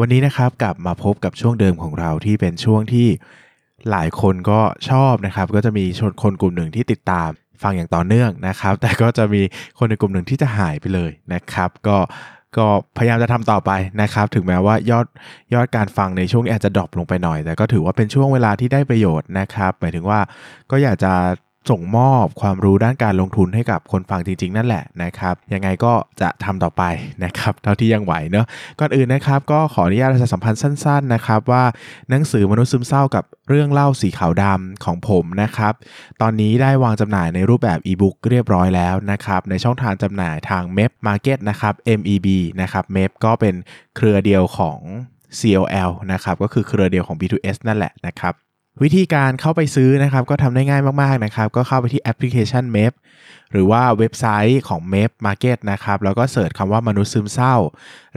วันนี้นะครับกลับมาพบกับช่วงเดิมของเราที่เป็นช่วงที่หลายคนก็ชอบนะครับ ก็จะมีชนคนกลุ่มหนึ่งที่ติดตามฟังอย่างต่อเนื่องนะครับ แต่ก็จะมีคนในกลุ่มหนึ่งที่จะหายไปเลยนะครับ ก็ก็พยายามจะทำต่อไปนะครับ ถึงแม้ว่ายอดยอดการฟังในช่วงนี้อาจจะดรอปลงไปหน่อย แต่ก็ถือว่าเป็นช่วงเวลาที่ได้ประโยชน์นะครับหมายถึงว่าก็อยากจะ ส่งมอบความรู้ด้านการลงทุนให้กับคนฟังจริง ๆ นั่นแหละนะครับ ยังไงก็จะทำต่อไปนะครับเท่าที่ยังไหวเนาะก่อนอื่นนะครับ ก็ขออนุญาตประชาสัมพันธ์สั้น ๆ นะครับ ว่าหนังสือมนุษย์ซึมเศร้ากับเรื่องเล่าสีขาวดำของผมนะครับ ตอนนี้ได้วางจำหน่ายในรูปแบบอีบุ๊กเรียบร้อยแล้วนะครับ ในช่องทางจำหน่ายทาง MEP Market นะครับ MEB นะครับ MEP ก็เป็นเครือเดียวของ CLL นะครับก็คือเครือเดียวของ B2S นั่นแหละนะครับ วิธีการเข้าไปซื้อนะครับก็ทำได้ง่ายมากๆนะครับก็เข้าไปที่แอปพลิเคชัน MEP หรือว่าเว็บไซต์ของ MEP Market นะครับแล้วก็เสิร์ชคำว่ามนุษย์ซึมเศร้า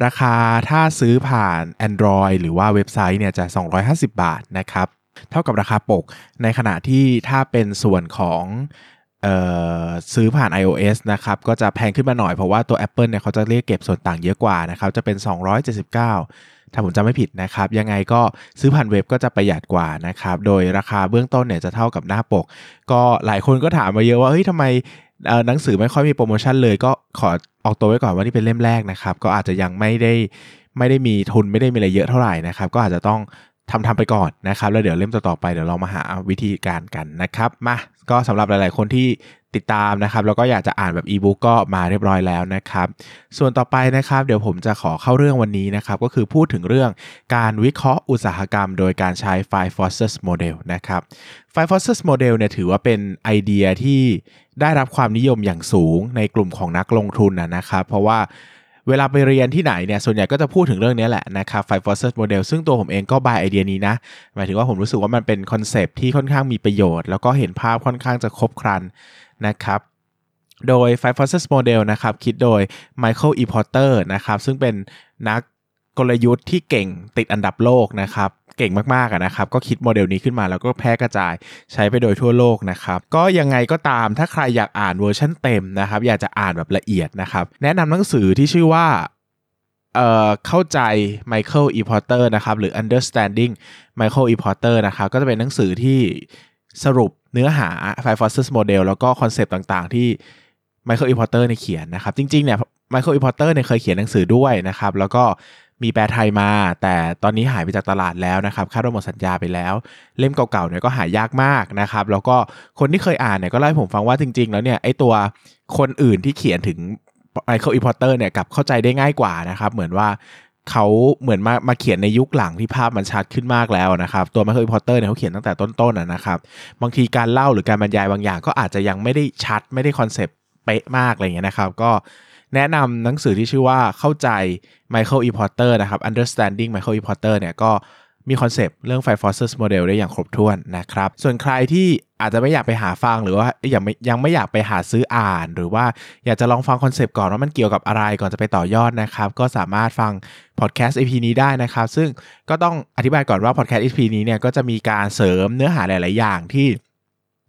ราคาถ้าซื้อผ่าน Android หรือว่าเว็บไซต์เนี่ยจะ 250 บาทนะครับเท่ากับราคาปก ในขณะที่ถ้าเป็นส่วนของเอ่อซื้อผ่าน iOS นะครับก็จะแพงขึ้นมาหน่อยเพราะว่าตัว Apple เนี่ยเขาจะเรียกเก็บส่วนต่างเยอะกว่านะครับจะเป็น 279 ถ้าผมจำไม่ผิดนะครับ ยังไงก็ซื้อผ่านเว็บก็จะประหยัดกว่านะครับ โดยราคาเบื้องต้นเนี่ยจะเท่ากับหน้าปก ก็หลายคนก็ถามมาเยอะว่าเฮ้ยทำไมหนังสือไม่ค่อยมีโปรโมชั่นเลยก็ขอออกตัวไว้ก่อนว่านี่เป็นเล่มแรกนะครับ ก็อาจจะยังไม่ได้ไม่ได้มีทุนไม่ได้มีอะไรเยอะเท่าไหร่นะครับ ก็อาจจะต้องทำทำไปก่อนนะครับ แล้วเดี๋ยวเล่มต่อๆไปเดี๋ยวเรามาหาวิธีการกันนะครับมา ก็สำหรับหลาย ๆ คนที่ติดตามนะครับแล้วก็อยากจะอ่านแบบอีบุ๊กก็มาเรียบร้อยแล้วนะครับ ส่วนต่อไปนะครับเดี๋ยวผมจะขอเข้าเรื่องวันนี้นะครับ ก็คือพูดถึงเรื่องการวิเคราะห์อุตสาหกรรม โดยการใช้ Five Forces Model นะครับ Five Forces Model เนี่ยถือว่าเป็นไอเดียที่ได้รับความนิยมอย่างสูงในกลุ่มของนักลงทุนนะนะครับ เพราะว่า เวลาไปเรียนที่ไหนเนี่ยส่วนใหญ่ก็จะพูดถึงเรื่องนี้แหละนะครับ Five Forces Model ซึ่งตัวผมเองก็บายไอเดียนี้นะหมายถึงว่าผมรู้สึกว่ามันเป็นคอนเซปที่ค่อนข้างมีประโยชน์ แล้วก็เห็นภาพค่อนข้างจะครบครันนะครับโดย Five Forces Model นะครับคิดโดย Michael E. Porter นะครับซึ่งเป็นนัก กลยุทธ์ที่เก่งติดอันดับโลกนะครับเก่งมากๆนะครับ ก็คิดโมเดลนี้ขึ้นมาแล้วก็แพร่กระจายใช้ไปโดยทั่วโลกนะครับ ก็ยังไงก็ตามถ้าใครอยากอ่านเวอร์ชันเต็มนะครับ อยากจะอ่านแบบละเอียดนะครับ แนะนำหนังสือที่ชื่อว่าเอ่อเข้าใจ Michael E. Porter นะครับ หรือ Understanding Michael E. Porter นะครับ ก็จะเป็นหนังสือที่สรุปเนื้อหา Five Forces Model แล้วก็คอนเซปต์ต่างๆ ที่ Michael E. Porter เนี่ยเขียนนะครับ จริงๆเนี่ย Michael E. Porter เนี่ยเคยเขียนหนังสือด้วยนะครับ แล้วก็ มีแปลไทยมา แต่ตอนนี้หายไปจากตลาดแล้วนะครับคาดว่าหมดสัญญาไปแล้ว เล่มเก่าๆเนี่ยก็หายากมากนะครับ แล้วก็คนที่เคยอ่านเนี่ยก็เล่าให้ผมฟังว่าจริง ๆ แล้วเนี่ยไอตัวคนอื่นที่เขียนถึง Michael E. Porter เนี่ยกับเข้าใจได้ง่ายกว่านะครับเหมือนว่าเขาเหมือนมามาเขียนในยุคหลังที่ภาพมันชัดขึ้นมากแล้วนะครับ ตัว Michael E. Porter เนี่ยเขาเขียนตั้งแต่ต้นๆนะครับ บางทีการเล่าหรือการบรรยายบางอย่างก็อาจจะยังไม่ได้ชัดไม่ได้คอนเซปต์เป๊ะมากอะไรเงี้ยนะครับ ก็ แนะนำหนังสือที่ชื่อว่าเข้าใจ Michael E. Porter นะครับ Understanding Michael E. Porter เนี่ยก็มีคอนเซปต์เรื่อง Five Forces Model ได้อย่างครบถ้วนนะครับ ส่วนใครที่อาจจะไม่อยากไปหาฟังหรือว่ายังไม่ยังไม่อยากไปหาซื้ออ่าน หรือว่าอยากจะลองฟังคอนเซปต์ก่อนว่ามันเกี่ยวกับอะไรก่อนจะไปต่อยอดนะครับ ก็สามารถฟังพอดแคสต์ EP นี้ได้นะครับ ซึ่งก็ต้องอธิบายก่อนว่าพอดแคสต์ EP นี้เนี่ยก็จะมีการเสริมเนื้อหาหลาย ๆ อย่างที่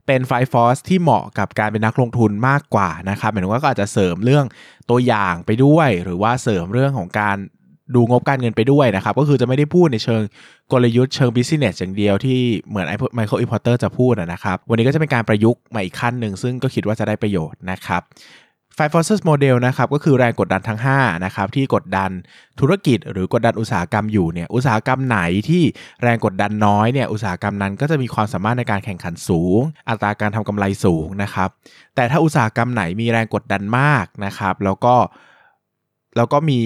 เป็น Five Forces ที่เหมาะกับการเป็นนักลงทุนมากกว่านะครับหมายถึงว่าก็อาจจะเสริมเรื่องตัวอย่างไปด้วย หรือว่าเสริมเรื่องของการดูงบการเงินไปด้วยนะครับ ก็คือจะไม่ได้พูดในเชิงกลยุทธ์เชิง business อย่างเดียวที่เหมือนไอ้ Michael E. Porter จะพูดนะครับ วันนี้ก็จะเป็นการประยุกต์มาอีกขั้นหนึ่งซึ่งก็คิดว่าจะได้ประโยชน์นะครับ Five Forces Model นะครับก็คือแรงกดดันทั้ง5นะครับที่กดดันธุรกิจหรือกดดันอุตสาหกรรมอยู่เนี่ยอุตสาหกรรมไหนที่แรงกดดันน้อยเนี่ยอุตสาหกรรมนั้นก็จะมีความสามารถในการแข่งขันสูง อัตราการทำกำไรสูงนะครับแต่ถ้าอุตสาหกรรมไหนมีแรงกดดันมากนะครับแล้วก็แล้วก็มี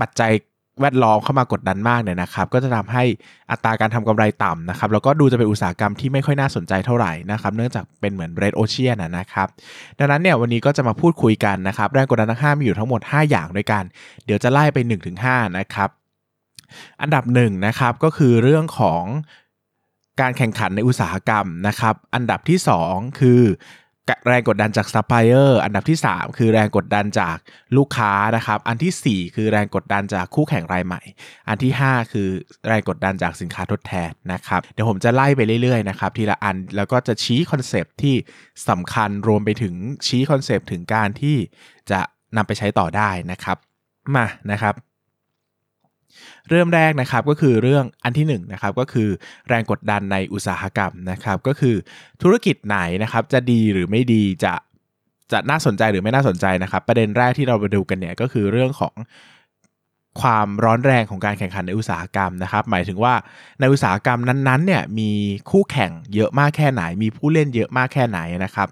ปัจจัย แวดล้อมเข้ามากดดันมากเนี่ยนะครับก็จะทำให้อัตราการทำกำไรต่ำนะครับแล้วก็ดูจะเป็นอุตสาหกรรมที่ไม่ค่อยน่าสนใจเท่าไหร่นะครับเนื่องจากเป็นเหมือนเรดโอเชียนนะครับดังนั้นเนี่ยวันนี้ก็จะมาพูดคุยกันนะครับแรงกดดันทั้ง5มีอยู่ทั้งหมด 5 อย่างด้วยกัน เดี๋ยวจะไล่ไป 1-5นะครับอันดับหนึ่งนะครับก็คือเรื่องของการแข่งขันในอุตสาหกรรมนะครับ อันดับที่ 2 คือ แรงกดดันจากซัพพลายเออร์อันดับที่ 3 คือแรงกดดันจากลูกค้านะครับ อันที่ 4 คือแรงกดดันจากคู่แข่งรายใหม่ อันที่ 5 คือแรงกดดันจากสินค้าทดแทนนะครับ เดี๋ยวผมจะไล่ไปเรื่อยๆนะครับทีละอันแล้วก็จะชี้คอนเซปต์ที่สำคัญรวมไปถึงชี้คอนเซปถึงการที่จะนำไปใช้ต่อได้นะครับมานะครับ เริ่มแรกนะครับก็คือเรื่องอันที่1นนะครับก็คือแรงกดดันในอุตสาหกรรมนะครับก็คือธุรกิจไหนนะครับจะดีหรือไม่ดีจะจะน่าสนใจหรือไม่น่าสนใจนะครับ ประเด็นแรกที่เราไปดูกันเนี่ยก็คือเรื่องของความร้อนแรงของการแข่งขันในอุตสาหกรรมนะครับ หมายถึงว่าในอุตสาหกรรมนั้นๆเนี่ยมีคู่แข่งเยอะมากแค่ไหน มีผู้เล่นเยอะมากแค่ไหนนะครับ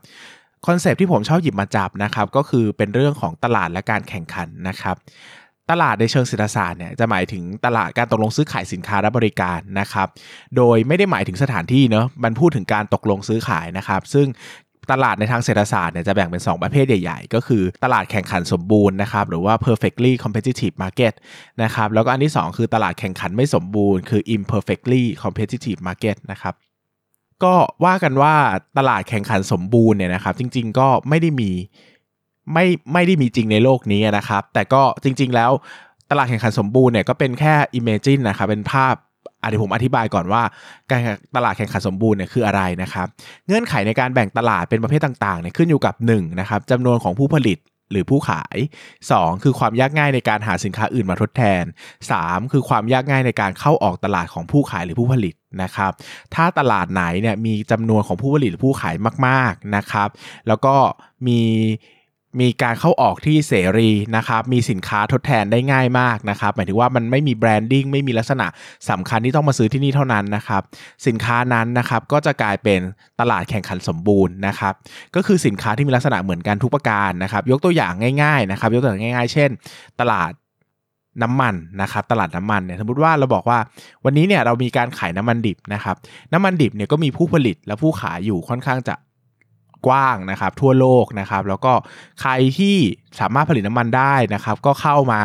คอนเซปที่ผมชอบหยิบมาจับนะครับก็คือเป็นเรื่องของตลาดและการแข่งขันนะครับ ตลาดในเชิงเศรษฐศาสตร์เนี่ยจะหมายถึงตลาดการตกลงซื้อขายสินค้าและบริการนะครับ โดยไม่ได้หมายถึงสถานที่เนาะมันพูดถึงการตกลงซื้อขายนะครับ ซึ่งตลาดในทางเศรษฐศาสตร์เนี่ยจะแบ่งเป็น 2 ประเภทใหญ่ ๆ ก็คือตลาดแข่งขันสมบูรณ์นะครับ หรือว่า perfectly competitive market นะครับ แล้วก็อันที่ 2 คือตลาดแข่งขันไม่สมบูรณ์ คือ imperfectly competitive market นะครับก็ว่ากันว่าตลาดแข่งขันสมบูรณ์เนี่ยนะครับ จริง ๆ ก็ไม่ได้มี ไม่ไม่ได้มีจริงในโลกนี้นะครับ แต่ก็จริง ๆ แล้วตลาดแข่งขันสมบูรณ์เนี่ยก็เป็นแค่ Imagine นะครับเป็นภาพอธิผมอธิบายก่อนว่าการตลาดแข่งขันสมบูรณ์เนี่ยคืออะไรนะครับ เงื่อนไขในการแบ่งตลาดเป็นประเภทต่างๆเนี่ยขึ้นอยู่กับ1นะครับจำนวนของผู้ผลิตหรือผู้ขาย 2 คือความยากง่ายในการหาสินค้าอื่นมาทดแทน 3 คือความยากง่ายในการเข้าออกตลาดของผู้ขายหรือผู้ผลิตนะครับ ถ้าตลาดไหนเนี่ยมีจำนวนของผู้ผลิตหรือผู้ขายมาก ๆนะครับ แล้วก็มี มีการเข้าออกที่เสรีนะครับ มีสินค้าทดแทนได้ง่ายมากนะครับ หมายถึงว่ามันไม่มีแบรนดิ้งไม่มีลักษณะสำคัญที่ต้องมาซื้อที่นี่เท่านั้นนะครับ สินค้านั้นนะครับก็จะกลายเป็นตลาดแข่งขันสมบูรณ์นะครับ ก็คือสินค้าที่มีลักษณะเหมือนกันทุกประการนะครับ ยกตัวอย่างง่ายๆนะครับ ยกตัวอย่างง่าย ๆ เช่น ตลาดน้ำมันนะครับตลาดน้ำมันเนี่ยสมมติว่าเราบอกว่าวันนี้เนี่ยเรามีการขายน้ำมันดิบนะครับน้ำมันดิบเนี่ยก็มีผู้ผลิตและผู้ขายอยู่ค่อนข้างจะ กว้างนะครับทั่วโลกนะครับ แล้วก็ใครที่สามารถผลิตน้ำมันได้นะครับ ก็เข้ามา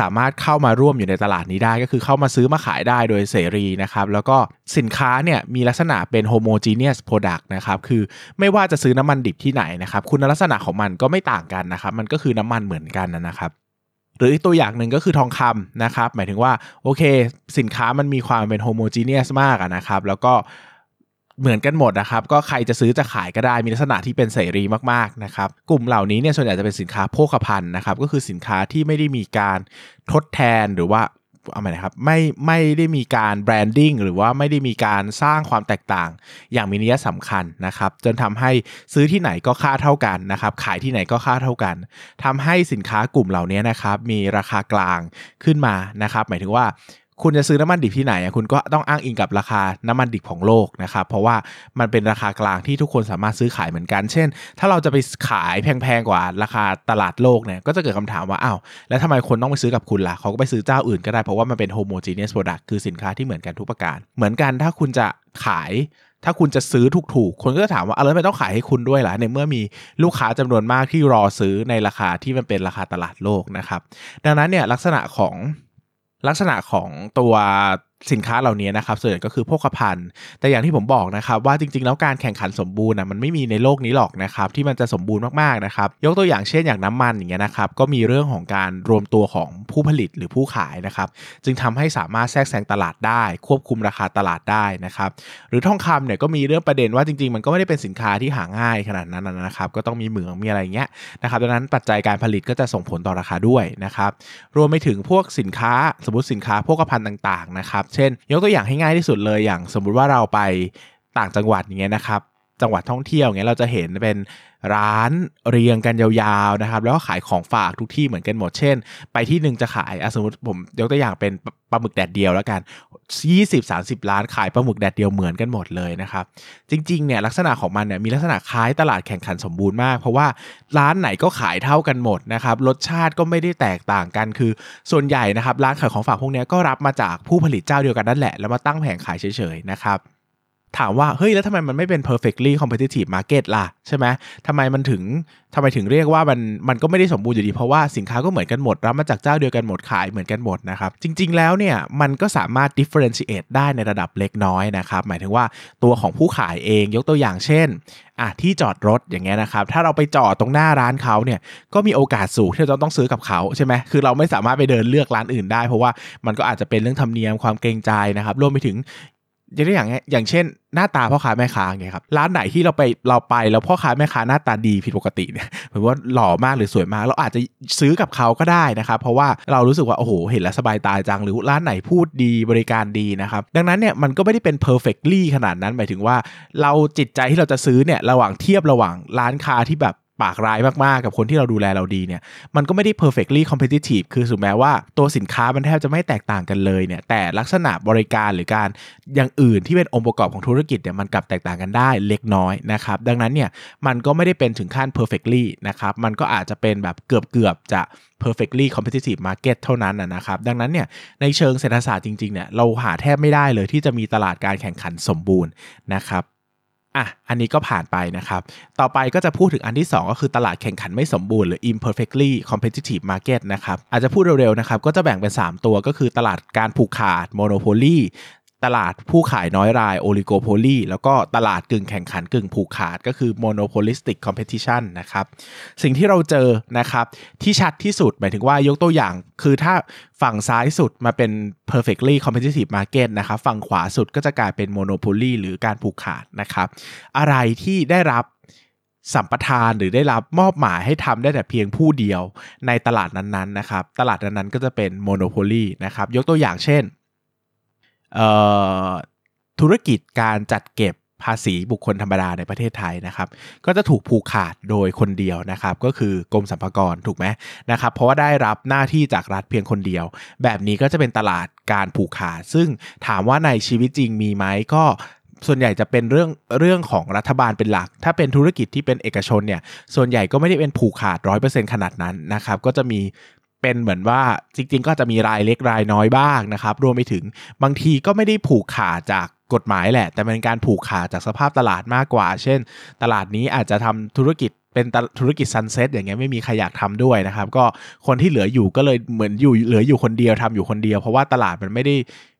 สามารถเข้ามาร่วมอยู่ในตลาดนี้ได้ ก็คือเข้ามาซื้อมาขายได้โดยเสรีนะครับแล้วก็สินค้าเนี่ยมีลักษณะเป็น homogeneous product นะครับคือไม่ว่าจะซื้อน้ำมันดิบที่ไหนนะครับคุณลักษณะของมันก็ไม่ต่างกันนะครับมันก็คือน้ำมันเหมือนกันนะครับหรืออีกตัวอย่างหนึ่งก็คือทองคำนะครับหมายถึงว่าโอเค สินค้ามันมีความเป็น homogeneous มากนะครับแล้วก็ เหมือนกันหมดนะครับ ก็ใครจะซื้อจะขายก็ได้มีลักษณะที่เป็นเสรีมากๆนะครับ กลุ่มเหล่านี้เนี่ยส่วนใหญ่จะเป็นสินค้าโภคภัณฑ์นะครับ ก็คือสินค้าที่ไม่ได้มีการทดแทนหรือว่าเอาไหมนะครับไม่ไม่ได้มีการแบรนดิ้งหรือว่าไม่ได้มีการสร้างความแตกต่าง อย่างมีนัยสำคัญนะครับ จนทำให้ซื้อที่ไหนก็ค่าเท่ากันนะครับ ขายที่ไหนก็ค่าเท่ากันทำให้สินค้ากลุ่มเหล่านี้นะครับ มีราคากลางขึ้นมานะครับ หมายถึงว่า คุณจะซื้อน้ำมันดิบที่ไหนคุณก็ต้องอ้างอิงกับราคาน้ำมันดิบของโลกนะครับเพราะว่ามันเป็นราคากลางที่ทุกคนสามารถซื้อขายเหมือนกัน เช่น ถ้าเราจะไปขายแพงๆกว่าราคาตลาดโลกเนี่ยก็จะเกิดคำถามว่าอ้าวแล้วทำไมคนต้องไปซื้อกับคุณล่ะเขาก็ไปซื้อเจ้าอื่นก็ได้เพราะว่ามันเป็น homogeneous product คือสินค้าที่เหมือนกันทุกประการ เหมือนกันถ้าคุณจะขายถ้าคุณจะซื้อถูกๆ คนก็จะถามว่าอะไรไม่ต้องขายให้คุณด้วยล่ะในเมื่อมีลูกค้าจำนวนมากที่รอซื้อในราคาที่มันเป็นราคาตลาดโลกนะครับ ดังนั้นเนี่ยลักษณะของ ลักษณะของตัว สินค้าเหล่านี้นะครับส่วนใหญ่ก็คือโภคภัณฑ์ แต่อย่างที่ผมบอกนะครับว่าจริงๆ แล้วการแข่งขันสมบูรณ์นะมันไม่มีในโลกนี้หรอกนะครับที่มันจะสมบูรณ์มากๆนะครับยกตัวอย่างเช่นอย่างน้ำมันอย่างเงี้ยนะครับก็มีเรื่องของการรวมตัวของผู้ผลิตหรือผู้ขายนะครับจึงทำให้สามารถแทรกแซงตลาดได้ ควบคุมราคาตลาดได้นะครับหรือทองคำเนี่ยก็มีเรื่องประเด็นว่าจริง ๆ มันก็ไม่ได้เป็นสินค้าที่หาง่ายขนาดนั้นนะครับก็ต้องมีเหมืองมีอะไรเงี้ยนะครับดังนั้นปัจจัยการผลิตก็จะส่งผลต่อราคาด้วยนะครับรวมไปถึงพวกสินค้าสมมติสินค้าโภคภัณฑ์ต่างๆนะครับเช่น ยกตัวอย่างให้ง่ายที่สุดเลยอย่าง สมมุติว่าเราไปต่างจังหวัดอย่างเงี้ยนะครับจังหวัดท่องเที่ยวอย่างเงี้ยเราจะเห็นเป็นร้านเรียงกันยาวๆนะครับแล้วก็ขายของฝากทุกที่เหมือนกันหมดเช่น ไปที่หนึ่งจะขายสมมติผมยกตัวอย่างเป็นปลาหมึกแดดเดียวแล้วกัน 20-30 ล้านขายปลาหมึกแดดเดียวเหมือนกันหมดเลยนะครับ จริงๆเนี่ยลักษณะของมันเนี่ยมีลักษณะคล้ายตลาดแข่งขันสมบูรณ์มาก เพราะว่าร้านไหนก็ขายเท่ากันหมดนะครับรสชาติก็ไม่ได้แตกต่างกันคือ ส่วนใหญ่นะครับร้านขายของฝากพวกนี้ก็รับมาจากผู้ผลิตเจ้าเดียวกันนั่นแหละแล้วมาตั้งแผงขายเฉยๆนะครับ ถามว่าเฮ้ยแล้วทำไมมันไม่เป็น perfectly competitive market ล่ะ ใช่ไหมทำไมมันถึงทำไมถึงเรียกว่ามันมันก็ไม่ได้สมบูรณ์อยู่ดี เพราะว่าสินค้าก็เหมือนกันหมดรับมาจากเจ้าเดียวกันหมดขายเหมือนกันหมดนะครับ จริง ๆ แล้วเนี่ยมันก็สามารถ differentiate ได้ในระดับเล็กน้อยนะครับ หมายถึงว่าตัวของผู้ขายเองยกตัวอย่างเช่นอะที่จอดรถอย่างเงี้ยนะครับ ถ้าเราไปจอดตรงหน้าร้านเขาเนี่ยก็มีโอกาสสูงที่เราต้องซื้อกับเขาใช่ไหมคือเราไม่สามารถไปเดินเลือกร้านอื่นได้ เพราะว่ามันก็อาจจะเป็นเรื่องธรรมเนียมความเกรงใจนะครับรวมไปถึง ยกตัวอย่างอย่างเช่น หน้าตาพ่อค้าแม่ค้าไงครับร้านไหนที่เราไปเราไปแล้วพ่อค้าแม่ค้าหน้าตาดีผิดปกติเนี่ยหรือว่าหล่อมากหรือสวยมาก เราอาจจะซื้อกับเขาก็ได้นะครับเพราะว่าเรารู้สึกว่าโอ้โหเห็นแล้วสบายตาจังหรือร้านไหนพูดดีบริการดีนะครับดังนั้นเนี่ยมันก็ไม่ได้เป็น perfectly ขนาดนั้นหมายถึงว่า เราจิตใจที่เราจะซื้อเนี่ยระหว่างเทียบระหว่างร้านค้าที่แบบ ปากร้ายมากๆกับคนที่เราดูแลเราดีเนี่ยมันก็ไม่ได้ perfectly competitive คือสุดแม้ว่าตัวสินค้ามันแทบจะไม่แตกต่างกันเลยเนี่ยแต่ลักษณะบริการหรือการอย่างอื่นที่เป็นองค์ประกอบของธุรกิจเนี่ยมันกลับแตกต่างกันได้เล็กน้อยนะครับดังนั้นเนี่ยมันก็ไม่ได้เป็นถึงขั้น perfectly นะครับมันก็อาจจะเป็นแบบเกือบๆจะ perfectly competitive market เท่านั้นนะครับดังนั้นเนี่ยในเชิงเศรษฐศาสตร์จริงๆเนี่ยเราหาแทบไม่ได้เลยที่จะมีตลาดการแข่งขันสมบูรณ์นะครับ อะอันนี้ก็ผ่านไปนะครับ ต่อไปก็จะพูดถึงอันที่ 2 ก็คือตลาดแข่งขันไม่สมบูรณ์หรือ imperfectly competitive market นะครับ อาจจะพูดเร็วๆนะครับ ก็จะแบ่งเป็น 3 ตัวก็คือตลาดการผูกขาด monopoly ตลาดผู้ขายน้อยราย oligopoly แล้วก็ตลาดกึ่งแข่งขันกึ่งผูกขาด ก็คือ monopolistic competition นะครับ สิ่งที่เราเจอนะครับที่ชัดที่สุด หมายถึงว่ายกตัวอย่าง คือถ้าฝั่งซ้ายสุดมาเป็น perfectly competitive market นะครับฝั่งขวาสุดก็จะกลายเป็น monopoly หรือการผูกขาดนะครับ อะไรที่ได้รับสัมปทานหรือได้รับมอบหมายให้ทำได้แต่เพียงผู้เดียวในตลาดนั้นๆนะครับ ตลาดนั้นๆก็จะเป็น monopoly นะครับ ยกตัวอย่างเช่น ธุรกิจการจัดเก็บภาษีบุคคลธรรมดาในประเทศไทยนะครับ ก็จะถูกผูกขาดโดยคนเดียวนะครับ ก็คือกรมสรรพากรถูกไหมนะครับ เพราะว่าได้รับหน้าที่จากรัฐเพียงคนเดียว แบบนี้ก็จะเป็นตลาดการผูกขาด ซึ่งถามว่าในชีวิตจริงมีไหมก็ส่วนใหญ่จะเป็นเรื่องเรื่องของรัฐบาลเป็นหลัก ถ้าเป็นธุรกิจที่เป็นเอกชนเนี่ย ส่วนใหญ่ก็ไม่ได้เป็นผูกขาดร้อยเปอร์เซ็นต์ขนาดนั้นนะครับ ก็จะมี เป็นเหมือนว่าจริง ๆ ก็จะมีรายเล็กรายน้อยบ้างนะครับ รวมไปถึงบางทีก็ไม่ได้ผูกขาดจากกฎหมายแหละ แต่เป็นการผูกขาดจากสภาพตลาดมากกว่า เช่น ตลาดนี้อาจจะทำธุรกิจเป็นธุรกิจซันเซ็ตอย่างเงี้ยไม่มีใครอยากทำด้วยนะครับ ก็คนที่เหลืออยู่ก็เลยเหมือนอยู่เหลืออยู่คนเดียวทำอยู่คนเดียว เพราะว่าตลาดมันไม่ได้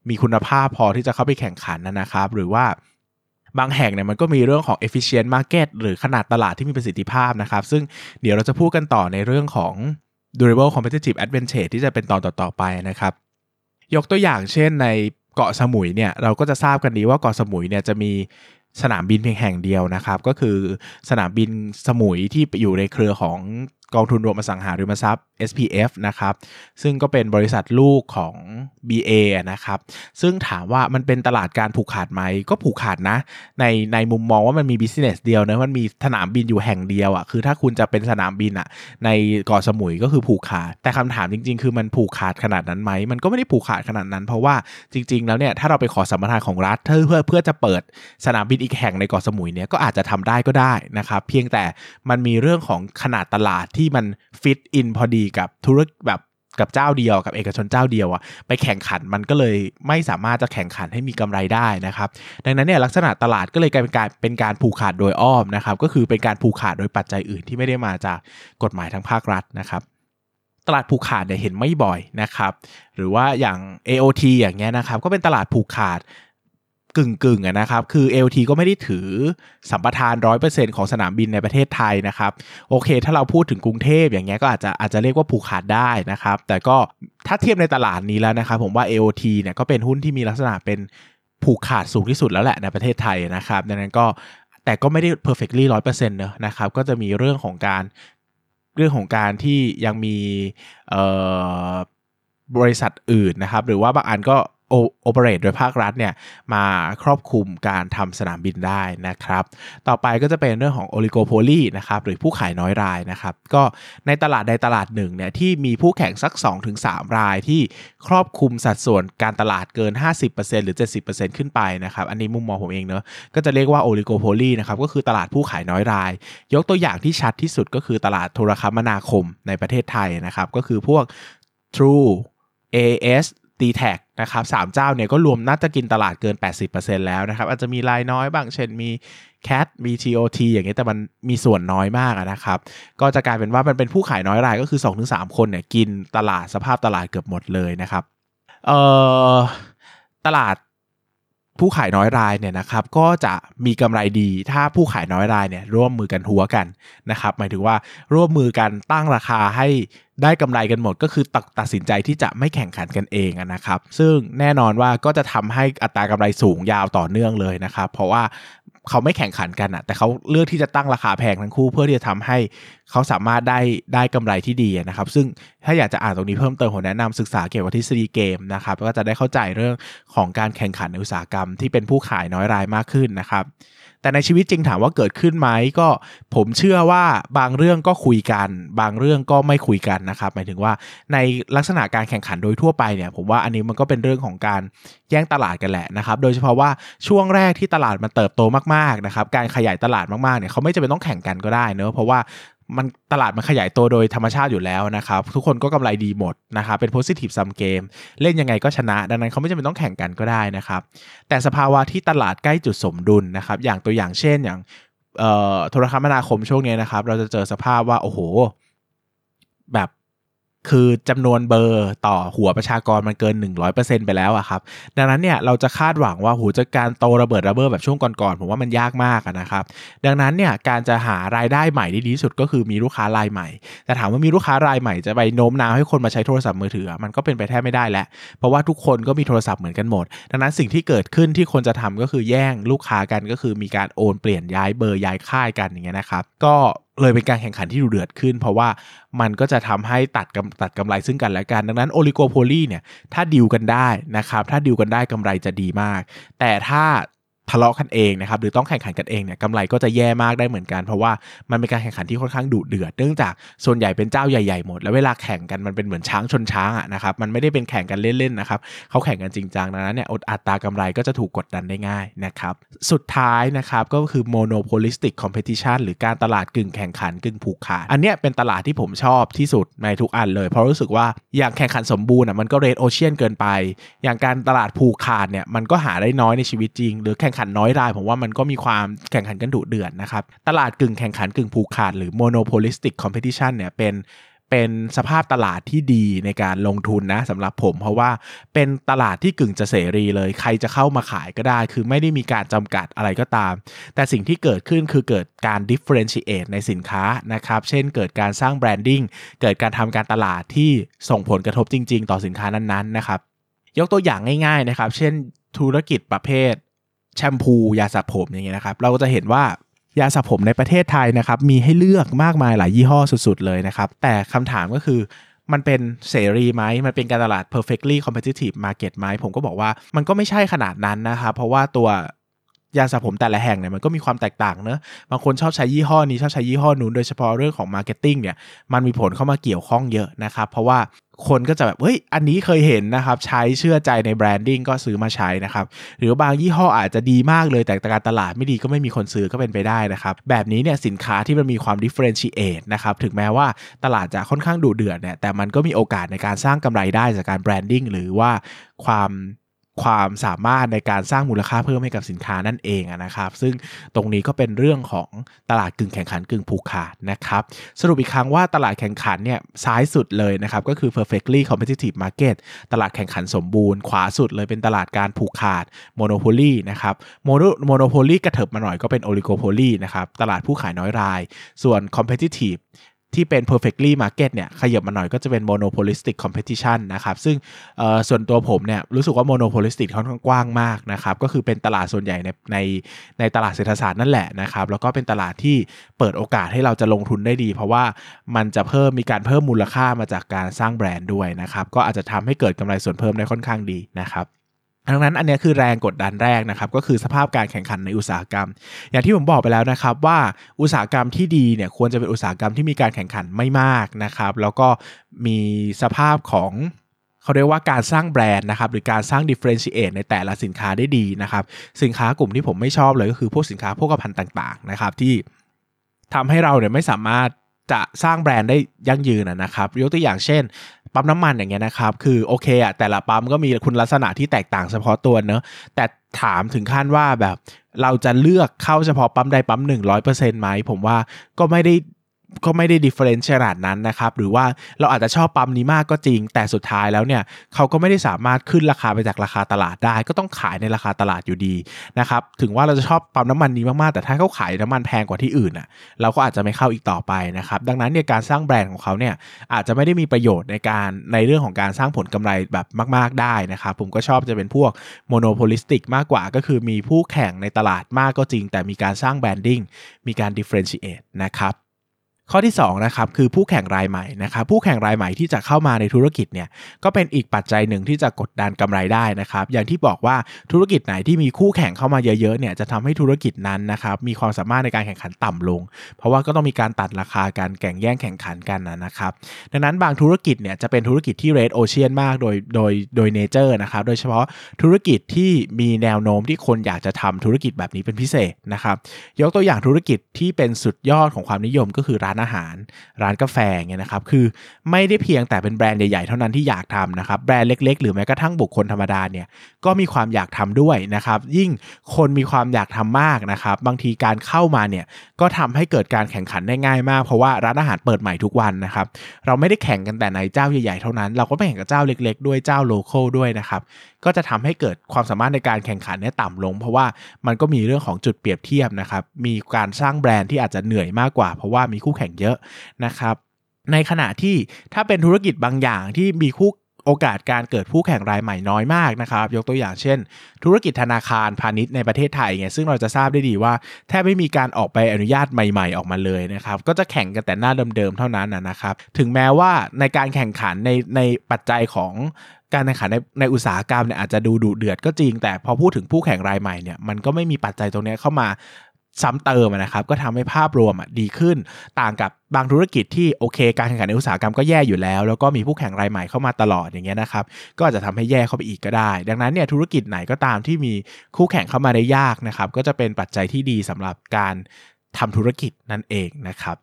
มีคุณภาพพอที่จะเข้าไปแข่งขันนะครับ หรือว่าบางแห่งเนี่ยมันก็มีเรื่องของ efficient market หรือขนาดตลาดที่มีประสิทธิภาพนะครับ ซึ่งเดี๋ยวเราจะพูดกันต่อในเรื่องของ durable competitive advantage ที่จะเป็นตอนต่อๆไปนะครับ ยกตัวอย่างเช่นในเกาะสมุยเนี่ยเราก็จะทราบกันดีว่าเกาะสมุยเนี่ยจะมีสนามบินเพียงแห่งเดียวนะครับ ก็คือสนามบินสมุยที่อยู่ในเครือของกองทุนรวมอสังหาริมทรัพย์ SPF นะครับ ซึ่งก็เป็นบริษัทลูกของ BA นะครับ ซึ่งถามว่ามันเป็นตลาดการผูกขาดไหม ก็ผูกขาดนะ ในในมุมมองว่ามันมี business เดียวนะ มันมีสนามบินอยู่แห่งเดียวอะ่ะ คือถ้าคุณจะเป็นสนามบินอะ่ะ ในเกาะสมุยก็คือผูกขาด แต่คำถามจริง ๆ คือมันผูกขาดขนาดนั้นไหม มันก็ไม่ได้ผูกขาดขนาดนั้น เพราะว่าจริง ๆ แล้วเนี่ย ถ้าเราไปขอสัมปทานของรัฐเพื่อเพื่อจะเปิดสนามบินอีกแห่งในเกาะสมุยเนี่ย ก็อาจจะทำได้ก็ได้นะครับ เพียงแต่มันมีเรื่องของขนาดตลาดที่มันฟิตอินพอดีกับธุรกิจแบบกับเจ้าเดียวกับเอกชนเจ้าเดียวอะไปแข่งขันมันก็เลยไม่สามารถจะแข่งขันให้มีกำไรได้นะครับ ดังนั้นเนี่ยลักษณะตลาดก็เลยกลายเป็นการเป็นการผูกขาดโดยอ้อมนะครับ ก็คือเป็นการผูกขาดโดยปัจจัยอื่นที่ไม่ได้มาจากกฎหมายทางภาครัฐนะครับ ตลาดผูกขาดเนี่ยเห็นไม่บ่อยนะครับ หรือว่าอย่าง AOT อย่างเงี้ยนะครับ ก็เป็นตลาดผูกขาด กึ่งกึ่งนะครับ คือ LT ก็ไม่ได้ถือสัมปทาน 100%ของสนามบินในประเทศไทยนะครับ โอเค ถ้าเราพูดถึงกรุงเทพอย่างเงี้ยก็อาจจะอาจจะเรียกว่าผูกขาดได้นะครับ แต่ก็ถ้าเทียบในตลาดนี้แล้วนะครับ ผมว่า AOT เนี่ยก็เป็นหุ้นที่มีลักษณะเป็นผูกขาดสูงที่สุดแล้วแหละในประเทศไทยนะครับ ดังนั้นก็แต่ก็ไม่ได้ perfectly 100%เนอะนะครับ ก็จะมีเรื่องของการเรื่องของการที่ยังมีบริษัทอื่นนะครับ หรือว่าบางอันก็ โอเปเรตโดยภาครัฐเนี่ยมาครอบคลุมการทำสนามบินได้นะครับ ต่อไปก็จะเป็นเรื่องของโอลิโกโพลีนะครับหรือผู้ขายน้อยรายนะครับ ก็ในตลาดใดตลาดหนึ่งเนี่ยที่มีผู้แข่งสัก 2-3 รายที่ครอบคลุมสัดส่วนการตลาดเกิน 50%หรือ 70%ขึ้นไปนะครับ อันนี้มุมมองผมเองเนอะก็จะเรียกว่าโอลิโกโพลีนะครับก็คือตลาดผู้ขายน้อยราย ยกตัวอย่างที่ชัดที่สุดก็คือตลาดโทรคมนาคมในประเทศไทยนะครับก็คือพวก True AS ตีแท็กนะครับสามเจ้าเนี่ยก็รวมน่าจะกินตลาดเกิน 80%แล้วนะครับ อาจจะมีรายน้อยบ้างเช่นมี CAT มี TOT อย่างเงี้ยแต่มันมีส่วนน้อยมากนะครับ ก็จะกลายเป็นว่ามันเป็นผู้ขายน้อยรายก็คือ 2-3 คนเนี่ยกินตลาดสภาพตลาดเกือบหมดเลยนะครับเอ่อตลาดผู้ขายน้อยรายเนี่ยนะครับก็จะมีกำไรดีถ้าผู้ขายน้อยรายเนี่ยร่วมมือกันหัวกันนะครับหมายถึงว่าร่วมมือกันตั้งราคาให้ ได้กำไรกันหมดก็คือตัดตัดสินใจที่จะไม่แข่งขันกันเองนะครับ ซึ่งแน่นอนว่าก็จะทำให้อัตรากำไรสูงยาวต่อเนื่องเลยนะครับ เพราะว่าเขาไม่แข่งขันกันอะแต่เขาเลือกที่จะตั้งราคาแพงทั้งคู่เพื่อที่จะทำให้เขาสามารถได้ได้กำไรที่ดีนะครับ ซึ่งถ้าอยากจะอ่านตรงนี้เพิ่มเติมผมแนะนำศึกษาเกี่ยวกับทฤษฎีเกมนะครับก็จะได้เข้าใจเรื่องของการแข่งขันในอุตสาหกรรมที่เป็นผู้ขายน้อยรายมากขึ้นนะครับ แต่ในชีวิตจริงถามว่าเกิดขึ้นไหมก็ผมเชื่อว่าบางเรื่องก็คุยกัน บางเรื่องก็ไม่คุยกันนะครับหมายถึงว่าในลักษณะการแข่งขันโดยทั่วไปเนี่ยผมว่าอันนี้มันก็เป็นเรื่องของการแย่งตลาดกันแหละนะครับโดยเฉพาะว่าช่วงแรกที่ตลาดมันเติบโตมากๆนะครับการขยายตลาดมากๆเนี่ยเขาไม่จำเป็นต้องแข่งกันก็ได้เนอะเพราะว่า มันตลาดมันขยายตัวโดยธรรมชาติอยู่แล้วนะครับ ทุกคนก็กำไรดีหมดนะครับเป็น positive sum game เล่นยังไงก็ชนะ ดังนั้นเขาไม่จำเป็นต้องแข่งกันก็ได้นะครับ แต่สภาวะที่ตลาดใกล้จุดสมดุลนะครับ อย่างตัวอย่างเช่นอย่างโทรคมนาคมช่วงนี้นะครับ เราจะเจอสภาพว่า โอ้โห แบบ คือจำนวนเบอร์ต่อหัวประชากรมันเกิน 100%ไปแล้วอะครับ ดังนั้นเนี่ยเราจะคาดหวังว่าหูจะการโตระเบิดระเบ้อแบบช่วงก่อนๆผมว่ามันยากมากนะครับ ดังนั้นเนี่ยการจะหารายได้ใหม่ที่ดีที่สุดก็คือมีลูกค้ารายใหม่ แต่ถามว่ามีลูกค้ารายใหม่จะไปโน้มน้าวให้คนมาใช้โทรศัพท์มือถือ มันก็เป็นไปแทบไม่ได้แล้ว เพราะว่าทุกคนก็มีโทรศัพท์เหมือนกันหมด ดังนั้นสิ่งที่เกิดขึ้นที่คนจะทำก็คือแย่งลูกค้ากันก็คือมีการโอนเปลี่ยนย้ายเบอร์ย้ายค่ายกันอย่างเงี้ยนะครับ ก็ เลยเป็นการแข่งขันที่ดูเดือดขึ้น เพราะว่ามันก็จะทำให้ตัดกำตัดกำไรซึ่งกันและกัน ดังนั้นโอลิโกโพลีเนี่ยถ้าดิวกันได้นะครับถ้าดิวกันได้กำไรจะดีมาก แต่ถ้า ทะเลาะกันเองนะครับหรือต้องแข่งขันกันเองเนี่ยกำไรก็จะแย่มากได้เหมือนกัน เพราะว่ามันเป็นการแข่งขันที่ค่อนข้างดุเดือดเนื่องจากส่วนใหญ่เป็นเจ้าใหญ่ๆหมด แล้วเวลาแข่งกันมันเป็นเหมือนช้างชนช้างอะนะครับมันไม่ได้เป็นแข่งกันเล่นๆนะครับเขาแข่งกันจริงจังดังนั้นเนี่ยอัตรากำไรก็จะถูกกดดันได้ง่ายนะครับสุดท้ายนะครับก็คือ monopolistic competition หรือการตลาดกึ่งแข่งขันกึ่งผูกขาดอันเนี้ยเป็นตลาดที่ผมชอบที่สุดในทุกอันเลย เพราะรู้สึกว่าอย่างแข่งขันสมบูรณ์อะมันก็เรดโอเชียนเกินไป อย่างการตลาดผูกขาดเนี่ยมันก็หาได้น้อยในชีวิตจริง หรือแข่งขันน้อยราย ผมว่ามันก็มีความแข่งขันกันดุเดือดนะครับ ตลาดกึ่งแข่งขันกึ่งผูกขาดหรือ monopolistic competition เนี่ยเป็นเป็นสภาพตลาดที่ดีในการลงทุนนะสำหรับผม เพราะว่าเป็นตลาดที่กึ่งจะเสรีเลย ใครจะเข้ามาขายก็ได้ คือไม่ได้มีการจำกัดอะไรก็ตาม แต่สิ่งที่เกิดขึ้นคือเกิดการ differentiate ในสินค้านะครับ เช่นเกิดการสร้างแบรนดิ้งเกิดการทำการตลาดที่ส่งผลกระทบจริง ๆ ต่อสินค้านั้นๆนะครับยกตัวอย่างง่ายๆนะครับ เช่นธุรกิจประเภท แชมพูยาสระผมอย่างเงี้ยนะครับ เราก็จะเห็นว่ายาสระผมในประเทศไทยนะครับ มีให้เลือกมากมายหลายยี่ห้อสุด ๆ เลยนะครับ แต่คำถามก็คือมันเป็นเสรีไหม มันเป็นการตลาด perfectly competitive market ไหม ผมก็บอกว่ามันก็ไม่ใช่ขนาดนั้นนะครับ เพราะว่าตัวยาสระผมแต่ละแห่งเนี่ยมันก็มีความแตกต่างเนอะบางคนชอบใช้ยี่ห้อนี้ชอบใช้ยี่ห้อนู้นโดยเฉพาะเรื่องของ marketing เนี่ยมันมีผลเข้ามาเกี่ยวข้องเยอะนะครับ เพราะว่า คนก็จะแบบเฮ้ยอันนี้เคยเห็นนะครับใช้เชื่อใจใน branding ก็ซื้อมาใช้นะครับหรือบางยี่ห้ออาจจะดีมากเลยแต่การตลาดไม่ดีก็ไม่มีคนซื้อก็เป็นไปได้นะครับแบบนี้เนี่ยสินค้าที่มันมีความ differentiate นะครับถึงแม้ว่าตลาดจะค่อนข้างดุเดือดเนี่ยแต่มันก็มีโอกาสในการสร้างกำไรได้จากการ branding หรือว่าความ ความสามารถในการสร้างมูลค่าเพิ่มให้กับสินค้านั่นเองนะครับ ซึ่งตรงนี้ก็เป็นเรื่องของตลาดกึ่งแข่งขันกึ่งผูกขาดนะครับ สรุปอีกครั้งว่าตลาดแข่งขันเนี่ยซ้ายสุดเลยนะครับ ก็คือ perfectly competitive market ตลาดแข่งขันสมบูรณ์ ขวาสุดเลยเป็นตลาดการผูกขาด monopoly นะครับ monopoly กระเถิบมาหน่อยก็เป็น oligopoly นะครับ ตลาดผู้ขายน้อยราย ส่วน competitive ที่เป็น perfectly market เนี่ยขยับมาหน่อยก็จะเป็น monopolistic competition นะครับซึ่งส่วนตัวผมเนี่ยรู้สึกว่า monopolistic ค่อนข้างกว้างมากนะครับก็คือเป็นตลาดส่วนใหญ่ในในในตลาดเศรษฐศาสตร์นั่นแหละนะครับแล้วก็เป็นตลาดที่เปิดโอกาสให้เราจะลงทุนได้ดี เพราะว่ามันจะเพิ่มมีการเพิ่มมูลค่ามาจากการสร้างแบรนด์ด้วยนะครับก็อาจจะทำให้เกิดกำไรส่วนเพิ่มได้ค่อนข้างดีนะครับ ดังนั้นอันนี้คือแรงกดดันแรกนะครับก็คือสภาพการแข่งขันในอุตสาหกรรม อย่างที่ผมบอกไปแล้วนะครับว่าอุตสาหกรรมที่ดีเนี่ยควรจะเป็นอุตสาหกรรมที่มีการแข่งขันไม่มากนะครับ แล้วก็มีสภาพของเขาเรียกว่าการสร้างแบรนด์นะครับหรือการสร้าง differentiate ในแต่ละสินค้าได้ดีนะครับ สินค้ากลุ่มที่ผมไม่ชอบเลยก็คือพวกสินค้าพวกภัณฑ์ต่างๆนะครับที่ทำให้เราเนี่ยไม่สามารถ จะสร้างแบรนด์ได้ยั่งยืนนะครับยกตัวอย่างเช่นปั๊มน้ำมันอย่างเงี้ยนะครับคือโอเคอะแต่ละปั๊มก็มีคุณลักษณะที่แตกต่างเฉพาะตัวเนอะแต่ถามถึงขั้นว่าแบบเราจะเลือกเข้าเฉพาะปั๊มใดปั๊มหนึ่งร้อยเปอร์เซ็นต์ไหมผมว่าก็ไม่ได้ ก็ไม่ได้ different ขนาดนั้นนะครับ หรือว่าเราอาจจะชอบปั๊มนี้มากก็จริง แต่สุดท้ายแล้วเนี่ยเขาก็ไม่ได้สามารถขึ้นราคาไปจากราคาตลาดได้ ก็ต้องขายในราคาตลาดอยู่ดีนะครับ ถึงว่าเราจะชอบปั๊มน้ำมันนี้มากๆ แต่ถ้าเขาขายน้ำมันแพงกว่าที่อื่นอะ เราก็อาจจะไม่เข้าอีกต่อไปนะครับ ดังนั้นเนี่ยการสร้างแบรนด์ของเขาเนี่ยอาจจะไม่ได้มีประโยชน์ในการในเรื่องของการสร้างผลกำไรแบบมาก ๆได้นะครับ ผมก็ชอบจะเป็นพวก monopolistic มากกว่า ก็คือมีผู้แข่งในตลาดมากก็จริง แต่มีการสร้าง branding มีการ differentiate นะครับ ข้อที่2นะครับคือผู้แข่งรายใหม่นะครับผู้แข่งรายใหม่ที่จะเข้ามาในธุรกิจเนี่ยก็เป็นอีกปัจจัยหนึ่งที่จะกดดันกำไรได้นะครับอย่างที่บอกว่าธุรกิจไหนที่มีคู่แข่งเข้ามาเยอะๆเนี่ยจะทำให้ธุรกิจนั้นนะครับมีความสามารถในการแข่งขันต่ำลง เพราะว่าก็ต้องมีการตัดราคาการแข่งแย่งแข่งขันกันนะครับดังนั้นบางธุรกิจเนี่ยจะเป็นธุรกิจที่เรดโอเชียนมากโดยโดยโดยเนเจอร์นะครับโดยเฉพาะธุรกิจที่มีแนวโน้มที่คนอยากจะทำธุรกิจแบบนี้เป็นพิเศษนะครับยกตัวอย่างธุรกิจที่เป็นสุดยอดของความนิยมก็คือร้านอาหาร ร้านกาแฟเงี้ยนะครับคือไม่ได้เพียงแต่เป็นแบรนด์ใหญ่ๆเท่านั้นที่อยากทำนะครับแบรนด์เล็ก ๆ หรือแม้กระทั่งบุคคลธรรมดาเนี่ยก็มีความอยากทำด้วยนะครับยิ่งคนมีความอยากทำมากนะครับบางทีการเข้ามาเนี่ยก็ทำให้เกิดการแข่งขันได้ง่ายมาก เพราะว่าร้านอาหารเปิดใหม่ทุกวันนะครับเราไม่ได้แข่งกันแต่ในเจ้าใหญ่ๆเท่านั้น เราก็ไปแข่งกับเจ้าเล็ก ๆ ด้วยเจ้าโลเคอลด้วยนะครับ ก็จะทำให้เกิดความสามารถในการแข่งขันเนี่ยต่ำลง เพราะว่ามันก็มีเรื่องของจุดเปรียบเทียบนะครับ มีการสร้างแบรนด์ที่อาจจะเหนื่อยมากกว่า เพราะว่ามีคู่แข่งเยอะนะครับ ในขณะที่ถ้าเป็นธุรกิจบางอย่างที่มีคู่โอกาสการเกิดผู้แข่งรายใหม่น้อยมากนะครับ ยกตัวอย่างเช่น ธุรกิจธนาคารพาณิชย์ในประเทศไทยไงซึ่งเราจะทราบได้ดีว่าแทบไม่มีการออกไปอนุญาตใหม่ ๆ ออกมาเลยนะครับ ก็จะแข่งกันแต่หน้าเดิมๆเท่านั้นนะครับ ถึงแม้ว่าในการแข่งขันในในปัจจัยของ การแข่งขันในในอุตสาหกรรมเนี่ยอาจจะดูดุเดือดก็จริง แต่พอพูดถึงผู้แข่งรายใหม่เนี่ยมันก็ไม่มีปัจจัยตรงนี้เข้ามาซ้ำเติมนะครับก็ทำให้ภาพรวมดีขึ้น ต่างกับบางธุรกิจที่โอเค การแข่งขันในอุตสาหกรรมก็แย่อยู่แล้ว แล้วก็มีผู้แข่งรายใหม่เข้ามาตลอดอย่างเงี้ยนะครับก็อาจจะทำให้แย่เข้าไปอีกก็ได้ ดังนั้นเนี่ยธุรกิจไหนก็ตามที่มีคู่แข่งเข้ามาได้ยากนะครับก็จะเป็นปัจจัยที่ดีสำหรับการทำธุรกิจนั่นเองนะครับ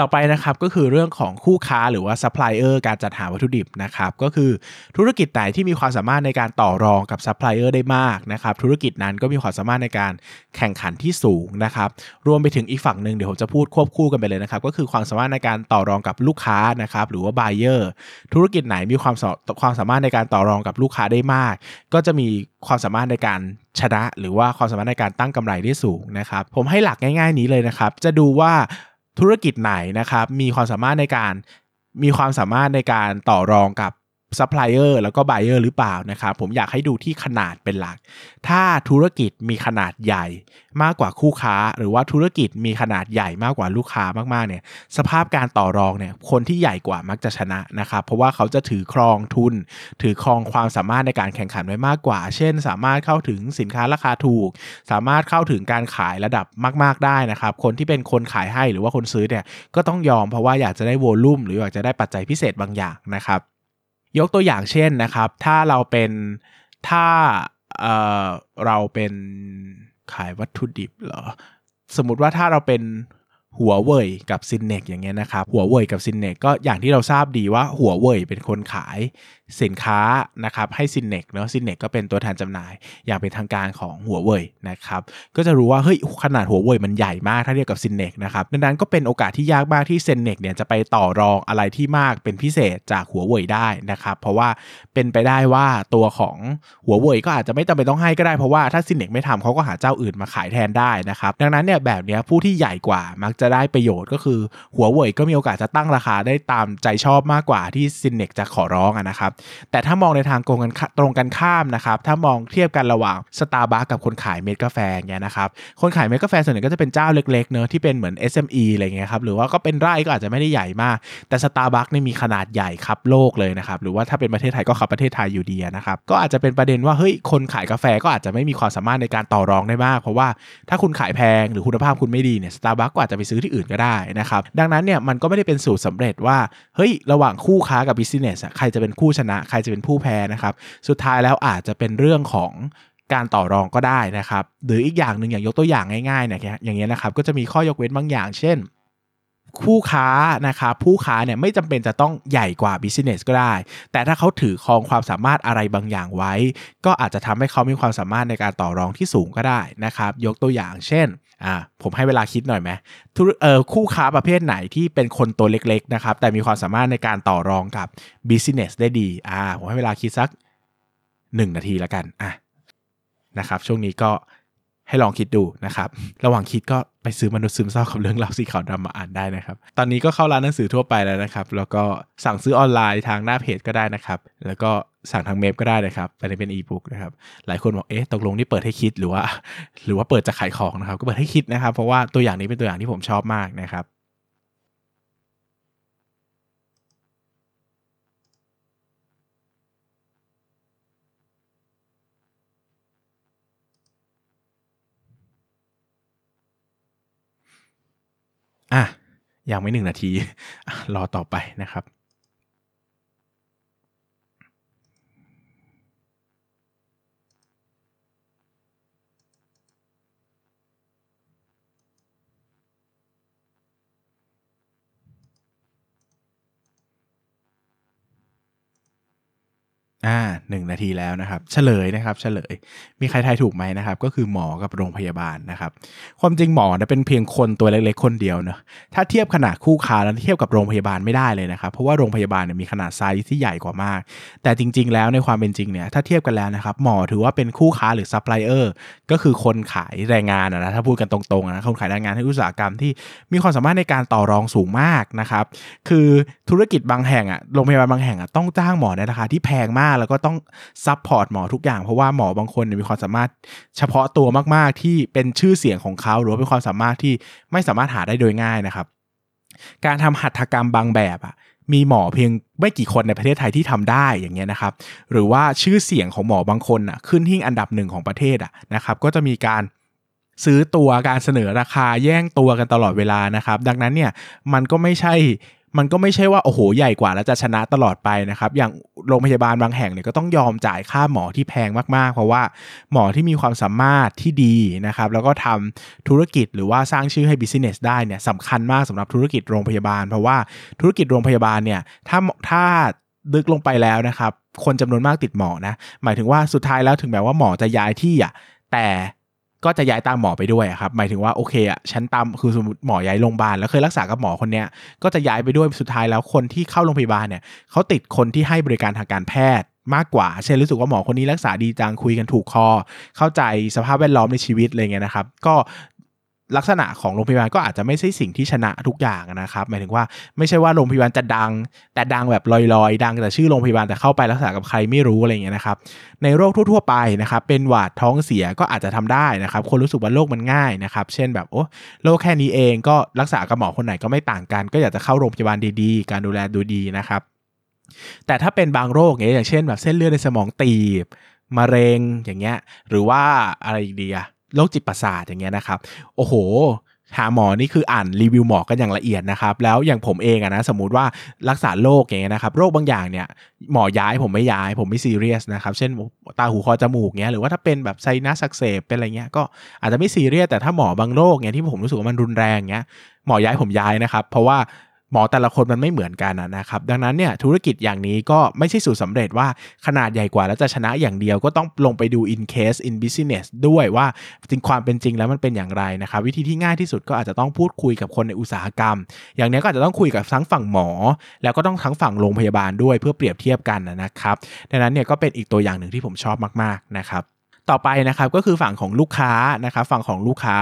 ต่อไปนะครับก็คือเรื่องของคู่ค้าหรือว่าซัพพลายเออร์การจัดหาวัตถุดิบนะครับก็คือธุรกิจไหนที่มีความสามารถในการต่อรองกับซัพพลายเออร์ได้มากนะครับธุรกิจนั้นก็มีความสามารถในการแข่งขันที่สูงนะครับรวมไปถึงอีกฝั่งหนึ่งเดี๋ยวผมจะพูดควบคู่กันไปเลยนะครับก็คือความสามารถในการต่อรองกับลูกค้านะครับหรือว่า buyer ธุรกิจไหนมีความความสามารถในการต่อรองกับลูกค้าได้มาก ก็จะมีความสามารถในการชนะ หรือว่าความสามารถในการตั้งกำไรได้สูงนะครับผมให้หลักง่าย ๆ นี้เลยนะครับจะดูว่า ธุรกิจไหนนะครับมีความสามารถในการมีความสามารถในการต่อรองกับ ซัพพลายเออร์แล้วก็ buyer หรือเปล่านะครับผมอยากให้ดูที่ขนาดเป็นหลัก ถ้าธุรกิจมีขนาดใหญ่มากกว่าคู่ค้า หรือว่าธุรกิจมีขนาดใหญ่มากกว่าลูกค้ามากๆเนี่ยสภาพการต่อรองเนี่ยคนที่ใหญ่กว่ามักจะชนะนะครับเพราะว่าเขาจะถือครองทุน ถือครองความสามารถในการแข่งขันไว้มากกว่า เช่น สามารถเข้าถึงสินค้าราคาถูก สามารถเข้าถึงการขายระดับมาก ๆได้นะครับคนที่เป็นคนขายให้หรือว่าคนซื้อเนี่ยก็ต้องยอมเพราะว่าอยากจะได้โวลุ่มหรืออยากจะได้ปัจจัยพิเศษบางอย่างนะครับ ยกตัวอย่างเช่นนะครับ ถ้าเราเป็นถ้าเออเราเป็นขายวัตถุดิบเหรอ สมมติว่าถ้าเราเป็นหัวเว่ยกับ Synnex อย่างเงี้ยนะครับหัวเว่ยกับ Synnex ก็อย่างที่เราทราบดีว่าหัวเว่ยเป็นคนขายสินค้านะครับให้ Synnex เนาะ Synnex ก็เป็นตัวแทนจำหน่าย อย่างเป็นทางการของหัวเว่ยนะครับก็จะรู้ว่าเฮ้ยขนาดหัวเว่ยมันใหญ่มากถ้าเทียบกับ Synnex นะครับดังนั้นก็เป็นโอกาสที่ยากมากที่ Synnex เนี่ยจะไปต่อรองอะไรที่มากเป็นพิเศษจากหัวเว่ยได้นะครับเพราะว่าเป็นไปได้ว่าตัวของหัวเว่ยก็อาจจะไม่จำเป็นต้องให้ก็ได้เพราะว่าถ้า Synnex ไม่ทำเขาก็หาเจ้าอื่นมาขายแทนได้นะครับดังนั้นเนี่ยแบบนี้ผู้ที่ใหญ่กว่ามักจะได้ประโยชน์ก็คือหัวเว่ยก็มีโอกาสจะตั้งราคาได้ตามใจชอบมากกว่าที่ Synnex จะขอร้องนะครับแต่ถ้ามองในทางตรงกันตรงกันข้ามนะครับถ้ามองเทียบกันระหว่างสตาร์บัคกับคนขายเม็ดกาแฟเงี้ยนะครับคนขายเม็ดกาแฟส่วนใหญ่ก็จะเป็นเจ้าเล็กๆเนอะที่เป็นเหมือน SME อะไรเงี้ยครับหรือว่าก็เป็นไร่ก็อาจจะไม่ได้ใหญ่มาก แต่สตาร์บัคนี่มีขนาดใหญ่คับโลกเลยนะครับหรือว่าถ้าเป็นประเทศไทยก็คับประเทศไทยอยู่ดีนะครับก็อาจจะเป็นประเด็นว่าเฮ้ยคนขายกาแฟก็อาจจะไม่มีความสามารถในการต่อรองได้มากเพราะว่าถ้าคุณขายแพงหรือคุณภาพคุณไม่ดีเนี่ยสตาร์บัคก็อาจจะไปซื้อที่อื่นก็ได้นะครับดังนั้นเนี่ยมันก็ไม่ได้เป็นสูตรสำเร็จว่าเฮ้ยระหว่างคู่ค้ากับ business ใครจะเป็นผู้ชนะ ใครจะเป็นผู้แพ้นะครับ สุดท้ายแล้วอาจจะเป็นเรื่องของการต่อรองก็ได้นะครับ หรืออีกอย่างหนึ่งอย่างยกตัวอย่างง่ายๆเนี่ยอย่างเงี้ยนะครับ ก็จะมีข้อยกเว้นบางอย่าง เช่นคู่ค้านะครับผู้ค้าเนี่ยไม่จำเป็นจะต้องใหญ่กว่า business ก็ได้ แต่ถ้าเขาถือครองความสามารถอะไรบางอย่างไว้ ก็อาจจะทำให้เขามีความสามารถในการต่อรองที่สูงก็ได้นะครับ ยกตัวอย่างเช่น อ่าผมให้เวลาคิดหน่อยไหมธุเอ่อคู่ค้าประเภทไหนที่เป็นคนตัวเล็กๆนะครับ แต่มีความสามารถในการต่อรองกับ business ได้ดีอ่าผมให้เวลาคิดสัก 1 นาทีแล้วกันอะนะครับ ช่วงนี้ก็ให้ลองคิดดูนะครับ ระหว่างคิดก็ไปซื้อมนุษย์ซึมเศร้ากับเรื่องราวสีขาวดำมาอ่านได้นะครับ ตอนนี้ก็เข้าร้านหนังสือทั่วไปแล้วนะครับ แล้วก็สั่งซื้อออนไลน์ทางหน้าเพจก็ได้นะครับ แล้วก็ สั่งทางเมฟก็ได้นะครับไปเป็นอีบุ๊กนะครับ หลายคนบอก เอ๊ะ ตกลงนี่เปิดให้คิดหรือว่า หรือว่าเปิดจะขายของนะครับ ก็เปิดให้คิดนะครับ เพราะว่าตัวอย่างนี้เป็นตัวอย่างที่ผมชอบมากนะครับอะยังไม่หนึ่งนาที รอต่อไปนะครับ อ่าหนึ่งนาทีแล้วนะครับ เฉลยนะครับ เฉลย มีใครทายถูกไหมนะครับ ก็คือหมอกับโรงพยาบาลนะครับ ความจริงหมอเนี่ยเป็นเพียงคนตัวเล็กๆคนเดียวเนะถ้าเทียบขนาดคู่ค้าแล้วเทียบกับโรงพยาบาลไม่ได้เลยนะครับ เพราะว่าโรงพยาบาลเนี่ยมีขนาดไซส์ที่ใหญ่กว่ามาก แต่จริง ๆ แล้วในความเป็นจริงเนี่ย ถ้าเทียบกันแล้วนะครับ หมอถือว่าเป็นคู่ค้าหรือซัพพลายเออร์ ก็คือคนขายแรงงานนะ ถ้าพูดกันตรงๆนะ คนขายแรงงานให้อุตสาหกรรมที่มีความสามารถในการต่อรองสูงมากนะครับ คือธุรกิจบางแห่งอะโรงพยาบาลบางแห่งอะต้องจ้างหมอในราคาที่แพงมากแล้วก็ต้อง support หมอทุกอย่าง เพราะว่าหมอบางคนมีความสามารถเฉพาะตัวมากๆ ที่เป็นชื่อเสียงของเขาหรือว่าเป็นความสามารถที่ไม่สามารถหาได้โดยง่ายนะครับ การทำหัตถกรรมบางแบบอะมีหมอเพียงไม่กี่คนในประเทศไทยที่ทำได้อย่างเงี้ยนะครับ หรือว่าชื่อเสียงของหมอบางคนอะขึ้นหิ้งอันดับหนึ่งของประเทศอะนะครับ ก็จะมีการซื้อตัวการเสนอราคาแย่งตัวกันตลอดเวลานะครับ ดังนั้นเนี่ยมันก็ไม่ใช่ มันก็ไม่ใช่ว่าโอ้โหใหญ่กว่าแล้วจะชนะตลอดไปนะครับ อย่างโรงพยาบาลบางแห่งเนี่ยก็ต้องยอมจ่ายค่าหมอที่แพงมากๆ เพราะว่าหมอที่มีความสามารถที่ดีนะครับ แล้วก็ทำธุรกิจหรือว่าสร้างชื่อให้ business ได้เนี่ยสำคัญมากสำหรับธุรกิจโรงพยาบาล เพราะว่าธุรกิจโรงพยาบาลเนี่ยถ้าถ้าดึกลงไปแล้วนะครับ คนจำนวนมากติดหมอนะ หมายถึงว่าสุดท้ายแล้วถึงแม้ว่าหมอจะย้ายที่อะแต่ ก็จะย้ายตามหมอไปด้วยครับหมายถึงว่าโอเคอะฉันตามคือสมมติหมอย้ายโรงพยาบาลแล้วเคยรักษากับหมอคนเนี้ยก็จะย้ายไปด้วยสุดท้ายแล้วคนที่เข้าโรงพยาบาลเนี่ยเขาติดคนที่ให้บริการทางการแพทย์มากกว่า เช่นรู้สึกว่าหมอคนนี้รักษาดีจังคุยกันถูกคอ เข้าใจสภาพแวดล้อมในชีวิตอะไรเงี้ยนะครับ ก็ ลักษณะของโรงพยาบาลก็อาจจะไม่ใช่สิ่งที่ชนะทุกอย่างนะครับ หมายถึงว่าไม่ใช่ว่าโรงพยาบาลจะดัง แต่ดังแบบลอยๆ ดังแต่ชื่อโรงพยาบาลแต่เข้าไปรักษากับใครไม่รู้อะไรเงี้ยนะครับในโรคทั่วๆไปนะครับเป็นหวัดท้องเสียก็อาจจะทำได้นะครับ คนรู้สึกว่าโรคมันง่ายนะครับเช่นแบบโอ้โรคแค่นี้เองก็รักษากับหมอคนไหนก็ไม่ต่างกัน ก็อยากจะเข้าโรงพยาบาลดีๆ การดูแลดูดีนะครับ แต่ถ้าเป็นบางโรคเงี้ยอย่างเช่นแบบเส้นเลือดในสมองตีบมะเร็งอย่างเงี้ยหรือว่าอะไรอีกดีอะ โรคจิตประสาทอย่างเงี้ยนะครับ โอ้โหหาหมอนี่คืออ่านรีวิวหมอกันอย่างละเอียดนะครับ แล้วอย่างผมเองอะนะสมมติว่ารักษาโรคอย่างเงี้ยนะครับโรคบางอย่างเนี่ยหมอย้ายผมไม่ย้าย ผมไม่ซีเรียสนะครับ เช่นตาหูคอจมูกเงี้ยหรือว่าถ้าเป็นแบบไซนัสอักเสบเป็นอะไรเงี้ยก็อาจจะไม่ซีเรียสแต่ถ้าหมอบางโรคเงี้ยที่ผมรู้สึกว่ามันรุนแรงเงี้ยหมอย้ายผมย้ายนะครับ เพราะว่า หมอแต่ละคนมันไม่เหมือนกันนะครับ ดังนั้นเนี่ยธุรกิจอย่างนี้ก็ไม่ใช่สูตรสำเร็จว่าขนาดใหญ่กว่าแล้วจะชนะอย่างเดียวก็ต้องลงไปดู in case in business ด้วยว่าจริงความเป็นจริงแล้วมันเป็นอย่างไรนะครับ วิธีที่ง่ายที่สุดก็อาจจะต้องพูดคุยกับคนในอุตสาหกรรม อย่างนี้ก็อาจจะต้องคุยกับทั้งฝั่งหมอ แล้วก็ต้องทั้งฝั่งโรงพยาบาลด้วยเพื่อเปรียบเทียบกันนะครับดังนั้นเนี่ยก็เป็นอีกตัวอย่างหนึ่งที่ผมชอบมากๆนะครับต่อไปนะครับก็คือฝั่งของลูกค้านะครับฝั่งของลูกค้า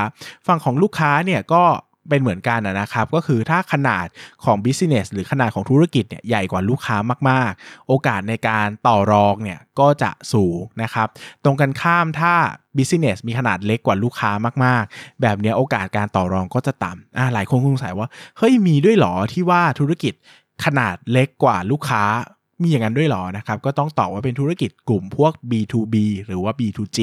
ฝั่งของลูกค้าเนี่ยก็ เป็นเหมือนกันนะครับ ก็คือถ้าขนาดของ business หรือขนาดของธุรกิจเนี่ยใหญ่กว่าลูกค้ามากๆ โอกาสในการต่อรองเนี่ยก็จะสูงนะครับ ตรงกันข้ามถ้า business มีขนาดเล็กกว่าลูกค้ามากๆ แบบนี้โอกาสการต่อรองก็จะต่ำอ่าหลายคนคงสงสัยว่า เฮ้ยมีด้วยหรอที่ว่าธุรกิจขนาดเล็กกว่าลูกค้า มีอย่างนั้นด้วยหรอนะครับ ก็ต้องตอบว่าเป็นธุรกิจกลุ่มพวก B2B หรือว่า B2G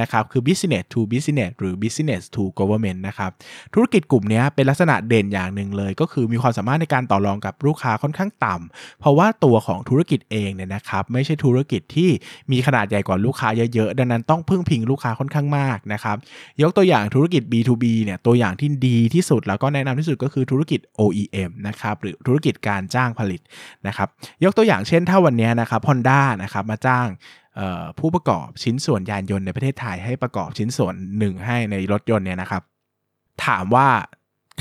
นะครับ คือ business to business หรือ business to government นะครับ ธุรกิจกลุ่มนี้เป็นลักษณะเด่นอย่างหนึ่งเลย ก็คือมีความสามารถในการต่อรองกับลูกค้าค่อนข้างต่ำ เพราะว่าตัวของธุรกิจเองเนี่ยนะครับ ไม่ใช่ธุรกิจที่มีขนาดใหญ่กว่าลูกค้าเยอะๆ ดังนั้นต้องพึ่งพิงลูกค้าค่อนข้างมากนะครับ ยกตัวอย่างธุรกิจ B2B เนี่ยตัวอย่างที่ดีที่สุดแล้วก็แนะนำที่สุดก็คือธุรกิจ OEM นะครับ หรือธุรกิจการจ้างผลิตนะครับ ยกตัวอย่างเช่นถ้าวันนี้นะครับ Honda นะครับมาจ้างผู้ประกอบชิ้นส่วนยานยนต์ในประเทศไทยให้ประกอบชิ้นส่วนหนึ่งให้ในรถยนต์เนี่ยนะครับ ถามว่า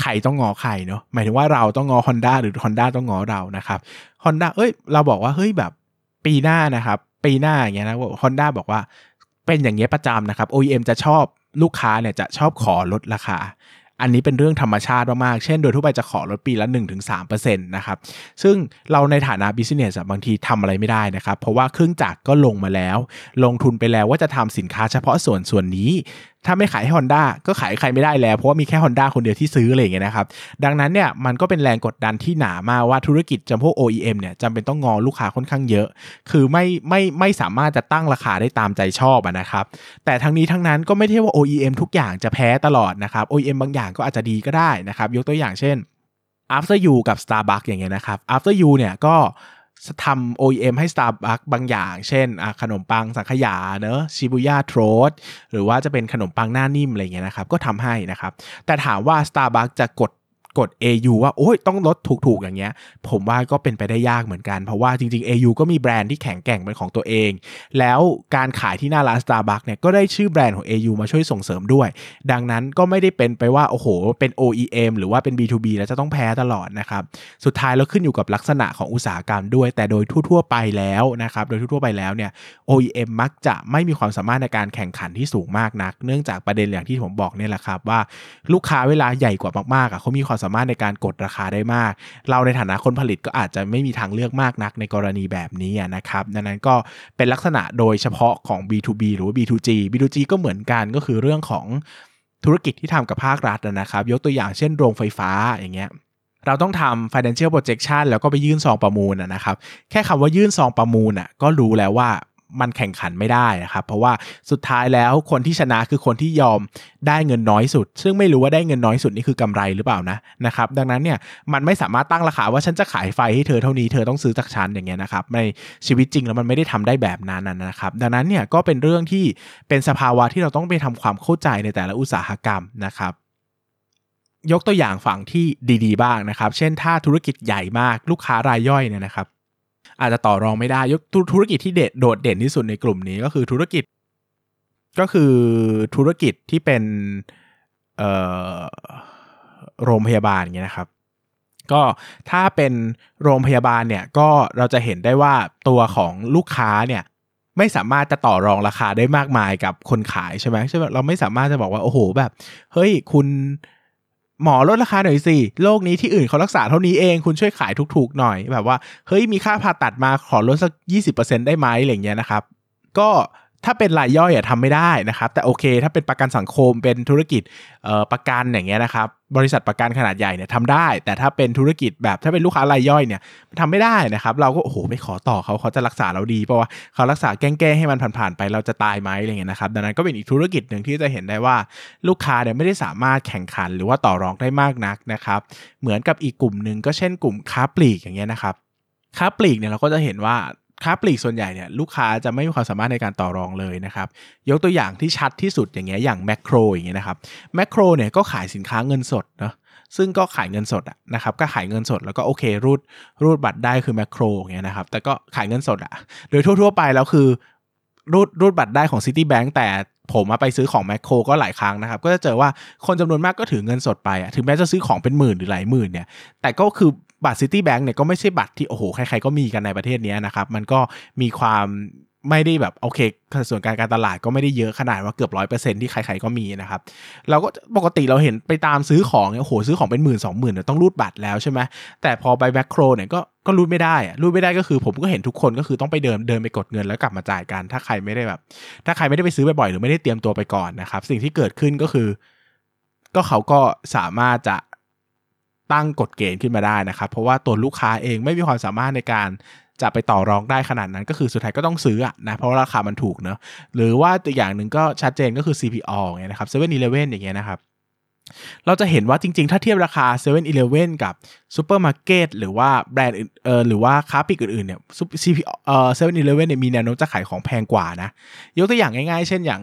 ใครต้องงอใครเนาะหมายถึงว่าเราต้องงอ Honda หรือ Honda ต้องงอเรานะครับ Honda เอ้ยเราบอกว่าเฮ้ยแบบปีหน้านะครับ ปีหน้าอย่างเงี้ยนะ Honda บอกว่าเป็นอย่างเงี้ยประจำนะครับ OEM จะชอบลูกค้าเนี่ยจะชอบขอลดราคา อันนี้เป็นเรื่องธรรมชาติมากๆ เช่นโดยทั่วไปจะขอลดปีละ 1-3%นะครับ ซึ่งเราในฐานะบิสเนสบางทีทำอะไรไม่ได้นะครับ เพราะว่าเครื่องจักรก็ลงมาแล้ว ลงทุนไปแล้วว่าจะทำสินค้าเฉพาะส่วนส่วนนี้ ถ้าไม่ขายให้ Honda ก็ขายใครไม่ได้แล้ว เพราะว่ามีแค่ Honda คนเดียวที่ซื้ออะไรอย่างเงี้ยนะครับ ดังนั้นเนี่ยมันก็เป็นแรงกดดันที่หนามากว่าธุรกิจจำพวก OEM เนี่ยจำเป็นต้องงอลูกค้าค่อนข้างเยอะ คือไม่ไม่ไม่สามารถจะตั้งราคาได้ตามใจชอบนะครับ แต่ทั้งนี้ทั้งนั้นก็ไม่ใช่ว่า OEM ทุกอย่างจะแพ้ตลอดนะครับ OEM บางอย่างก็อาจจะดีก็ได้นะครับ ยกตัวอย่างเช่น After You กับ Starbucks อย่างเงี้ยนะครับ After You เนี่ยก็ ทำ OEM ให้ Starbucks บางอย่าง เช่นขนมปังสังขยาเนอะชิบุย่าโทรสหรือว่าจะเป็นขนมปังหน้านิ่มอะไรเงี้ยนะครับ ก็ทำให้นะครับ แต่ถามว่า Starbucks จะกด กด AU ว่าโอ้ยต้องลดถูกๆอย่างเงี้ย ผมว่าก็เป็นไปได้ยากเหมือนกัน เพราะว่าจริงๆ AU ก็มีแบรนด์ที่แข็งแกร่งเป็นของตัวเอง แล้วการขายที่หน้าร้าน Starbucks เนี่ยก็ได้ชื่อแบรนด์ของ AU มาช่วยส่งเสริมด้วย ดังนั้นก็ไม่ได้เป็นไปว่าโอ้โหเป็น OEM หรือว่าเป็น B2B แล้วจะต้องแพ้ตลอดนะครับสุดท้ายแล้วขึ้นอยู่กับลักษณะของอุตสาหกรรมด้วย แต่โดยทั่วๆไปแล้วนะครับโดยทั่วๆไปแล้วเนี่ย OEM มักจะไม่มีความสามารถในการแข่งขันที่สูงมากนัก เนื่องจากประเด็นอย่างที่ผมบอกเนี่ยแหละครับว่าลูกค้าเวลาใหญ่กว่ามากๆอะเขามีความสามารถในการกดราคาได้มาก เราในฐานะคนผลิตก็อาจจะไม่มีทางเลือกมากนักในกรณีแบบนี้นะครับดังนั้นก็เป็นลักษณะโดยเฉพาะของ B2B หรือว่า B2G B2G ก็เหมือนกันก็คือเรื่องของธุรกิจที่ทำกับภาครัฐนะครับ ยกตัวอย่างเช่นโรงไฟฟ้าอย่างเงี้ยเราต้องทำ financial projection แล้วก็ไปยื่นซองประมูลนะครับ แค่คำว่ายื่นซองประมูลอะก็รู้แล้วว่า มันแข่งขันไม่ได้นะครับ เพราะว่าสุดท้ายแล้วคนที่ชนะคือคนที่ยอมได้เงินน้อยสุด ซึ่งไม่รู้ว่าได้เงินน้อยสุดนี่คือกำไรหรือเปล่านะนะครับ ดังนั้นเนี่ยมันไม่สามารถตั้งราคาว่าฉันจะขายไฟให้เธอเท่านี้เธอต้องซื้อจากฉันอย่างเงี้ยนะครับในชีวิตจริงแล้วมันไม่ได้ทำได้แบบนั้นนะครับ ดังนั้นเนี่ยก็เป็นเรื่องที่เป็นสภาวะที่เราต้องไปทำความเข้าใจในแต่ละอุตสาหกรรมนะครับยกตัวอย่างฝั่งที่ดีๆ บ้างนะครับ เช่นถ้าธุรกิจใหญ่มากลูกค้ารายย่อยเนี่ยนะครับ อาจจะต่อรองไม่ได้ยกธุรกิจที่เด็ดโดดเด่นที่สุดในกลุ่มนี้ก็คือธุรกิจ ก็คือธุรกิจที่เป็นโรงพยาบาลอย่างเงี้ยนะครับ ก็ถ้าเป็นโรงพยาบาลเนี่ยก็เราจะเห็นได้ว่าตัวของลูกค้าเนี่ยไม่สามารถจะต่อรองราคาได้มากมายกับคนขายใช่ไหมใช่ไหมเราไม่สามารถจะบอกว่าโอ้โหแบบ เฮ้ยคุณ หมอลดราคาหน่อยสิโรคนี้ที่อื่นเขารักษาเท่านี้เองคุณช่วยขายถูกๆหน่อยแบบว่าเฮ้ยมีค่าผ่าตัดมาขอลดสัก 20%ได้ไหมอะไรเงี้ยนะครับ ก็ ถ้าเป็นรายย่อยอะทำไม่ได้นะครับ แต่โอเค ถ้าเป็นประกันสังคมเป็นธุรกิจประกันอย่างเงี้ยนะครับบริษัทประกันขนาดใหญ่เนี่ยทำได้ แต่ถ้าเป็นธุรกิจแบบถ้าเป็นลูกค้ารายย่อยเนี่ยทำไม่ได้นะครับ เราก็โอ้โหไม่ขอต่อเขาเขาจะรักษาเราดีเพราะว่าเขารักษาแก้งๆให้มันผ่านๆไปเราจะตายไหมอะไรเงี้ยนะครับดังนั้นก็เป็นอีกธุรกิจหนึ่งที่จะเห็นได้ว่าลูกค้าเนี่ยไม่ได้สามารถแข่งขันหรือว่าต่อรองได้มากนักนะครับ เหมือนกับอีกกลุ่มหนึ่งก็เช่นกลุ่มค้าปลีกอย่างเงี้ยนะครับค้าปลีกเนี่ยเราก็จะเห็นว่า ค้าปลีกส่วนใหญ่เนี่ยลูกค้าจะไม่มีความสามารถในการต่อรองเลยนะครับยกตัวอย่างที่ชัดที่สุดอย่างเงี้ยอย่างแมคโครอย่างเงี้ยนะครับแมคโครเนี่ยก็ขายสินค้าเงินสดเนาะซึ่งก็ขายเงินสดอะนะครับก็ขายเงินสดแล้วก็โอเครูดรูดบัตรได้คือแมคโครอย่างเงี้ยนะครับแต่ก็ขายเงินสดอะโดยทั่ว ๆ ไปแล้วคือรูดรูดบัตรได้ของ Citibank แต่ผมมาไปซื้อของแมคโครก็หลายครั้งนะครับ ก็จะเจอว่าคนจำนวนมากก็ถือเงินสดไปอะถึงแม้จะซื้อของเป็นหมื่นหรือหลายหมื่นเนี่ย แต่ก็คือ บัตรซิตี้แบงก์เนี่ยก็ไม่ใช่บัตรที่โอ้โหใครๆก็มีกันในประเทศนี้นะครับ มันก็มีความไม่ได้แบบโอเคส่วนการการตลาดก็ไม่ได้เยอะขนาดว่าเกือบร้อยเปอร์เซ็นที่ใครๆก็มีนะครับเราก็ปกติเราเห็นไปตามซื้อของเนี่ยโอ้โหซื้อของเป็นหมื่นสองหมื่นเนี่ยต้องรูดบัตรแล้วใช่ไหมแต่พอไปแบ็คโครเนี่ยก็ก็รูดไม่ได้อะรูดไม่ได้ก็คือผมก็เห็นทุกคนก็คือต้องไปเดินเดินไปกดเงินแล้วกลับมาจ่ายกัน ถ้าใครไม่ได้แบบ ถ้าใครไม่ได้ไปซื้อบ่อยๆหรือไม่ได้เตรียมตัวไปก่อนนะครับสิ่งที่เกิดขึ้นก็คือ ก็เขาก็สามารถจะ ตั้งกฎเกณฑ์ขึ้นมาได้นะครับ เพราะว่าตัวลูกค้าเองไม่มีความสามารถในการจะไปต่อรองได้ขนาดนั้นก็คือสุดท้ายก็ต้องซื้อนะเพราะราคามันถูกเนอะหรือว่าตัวอย่างหนึ่งก็ชัดเจนก็คือ CPO เงี้ยนะครับ7 e เ e ่ e ออย่างเงี้ยนะครับเราจะเห็นว่าจริงๆ ถ้าเทียบราคา7 e เ e ่ e กับซูเปอร์มาร์เก็ตหรือว่าแบรนด์เอ่อหรือว่าค้าปลีกอื่นๆเนี่ยซีพีเออเซเว่นอีเลเว่นเนี่ยมีแนวโน้มจะขายของแพงกว่านะ ยกตัวอย่างง่ายๆ เช่นอย่าง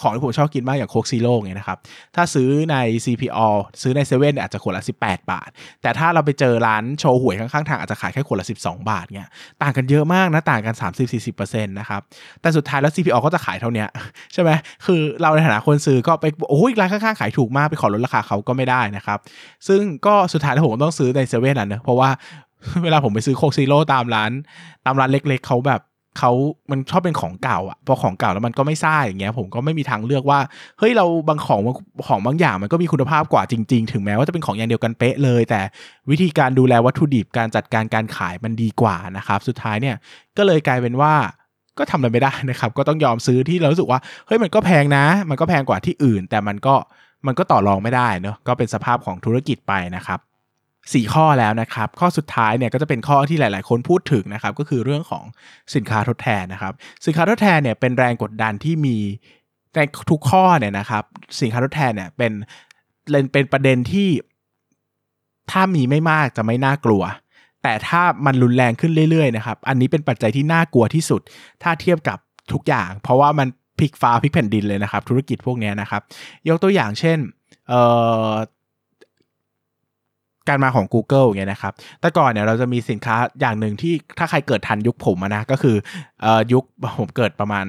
ของที่ผมชอบกินมากอย่าง Coke Zero เนี่ยนะครับ ถ้าซื้อใน CPO ซื้อในเซเว่นอาจจะขวดละ 18 บาท แต่ถ้าเราไปเจอร้านโชห่วยข้างๆ ทางอาจจะขายแค่ขวดละ 12 บาทเนี่ยต่างกันเยอะมากนะ ต่างกัน 30-40%นะครับ แต่สุดท้ายแล้ว CPO ก็จะขายเท่านี้ใช่ไหมคือเราในฐานะคนซื้อก็ไปโอ้ยร้านข้างๆ ขายถูกมากไปขอลดราคาเขาก็ไม่ได้นะครับ ซึ่งก็สุดท้ายแล้วผมต้องซื้อในเซเว่นอะเนะเพราะว่าเวลาผมไปซื้อโคกซีโร่ตามร้าน ตามร้านเล็ก ๆเขาแบบ เขามันชอบเป็นของเก่าอะพอของเก่าแล้วมันก็ไม่ซ่าอย่างเงี้ย ผมก็ไม่มีทางเลือกว่า เฮ้ย เราบางของของบางอย่างมันก็มีคุณภาพกว่าจริง ๆ ถึงแม้ว่าจะเป็นของอย่างเดียวกันเป๊ะเลย แต่วิธีการดูแลวัตถุดิบการจัดการการขายมันดีกว่านะครับ สุดท้ายเนี่ยก็เลยกลายเป็นว่าก็ทำอะไรไม่ได้นะครับ ก็ต้องยอมซื้อที่เรารู้สึกว่า เฮ้ย มันก็แพงนะ มันก็แพงกว่าที่อื่น แต่มันก็มันก็ต่อรองไม่ได้เนอะก็เป็นสภาพของธุรกิจไปนะครับ 4 ข้อแล้วนะครับ ข้อสุดท้ายเนี่ยก็จะเป็นข้อที่หลาย ๆ คนพูดถึงนะครับ ก็คือเรื่องของสินค้าทดแทนนะครับ สินค้าทดแทนเนี่ยเป็นแรงกดดันที่มีในทุกข้อเนี่ยนะครับ สินค้าทดแทนเนี่ยเป็นเป็นประเด็นที่ ถ้ามีไม่มากจะไม่น่ากลัว แต่ถ้ามันรุนแรงขึ้นเรื่อย ๆ นะครับ อันนี้เป็นปัจจัยที่น่ากลัวที่สุด ถ้าเทียบกับทุกอย่าง เพราะว่ามันพลิกฟ้าพลิกแผ่นดินเลยนะครับ ธุรกิจพวกนี้นะครับ ยกตัวอย่างเช่น เอ่อ การมาของ Google อย่างเงี้ยนะครับ แต่ก่อนเนี่ยเราจะมีสินค้าอย่างหนึ่งที่ถ้าใครเกิดทันยุคผมนะ ก็คือออยุคผมเกิดประมาณ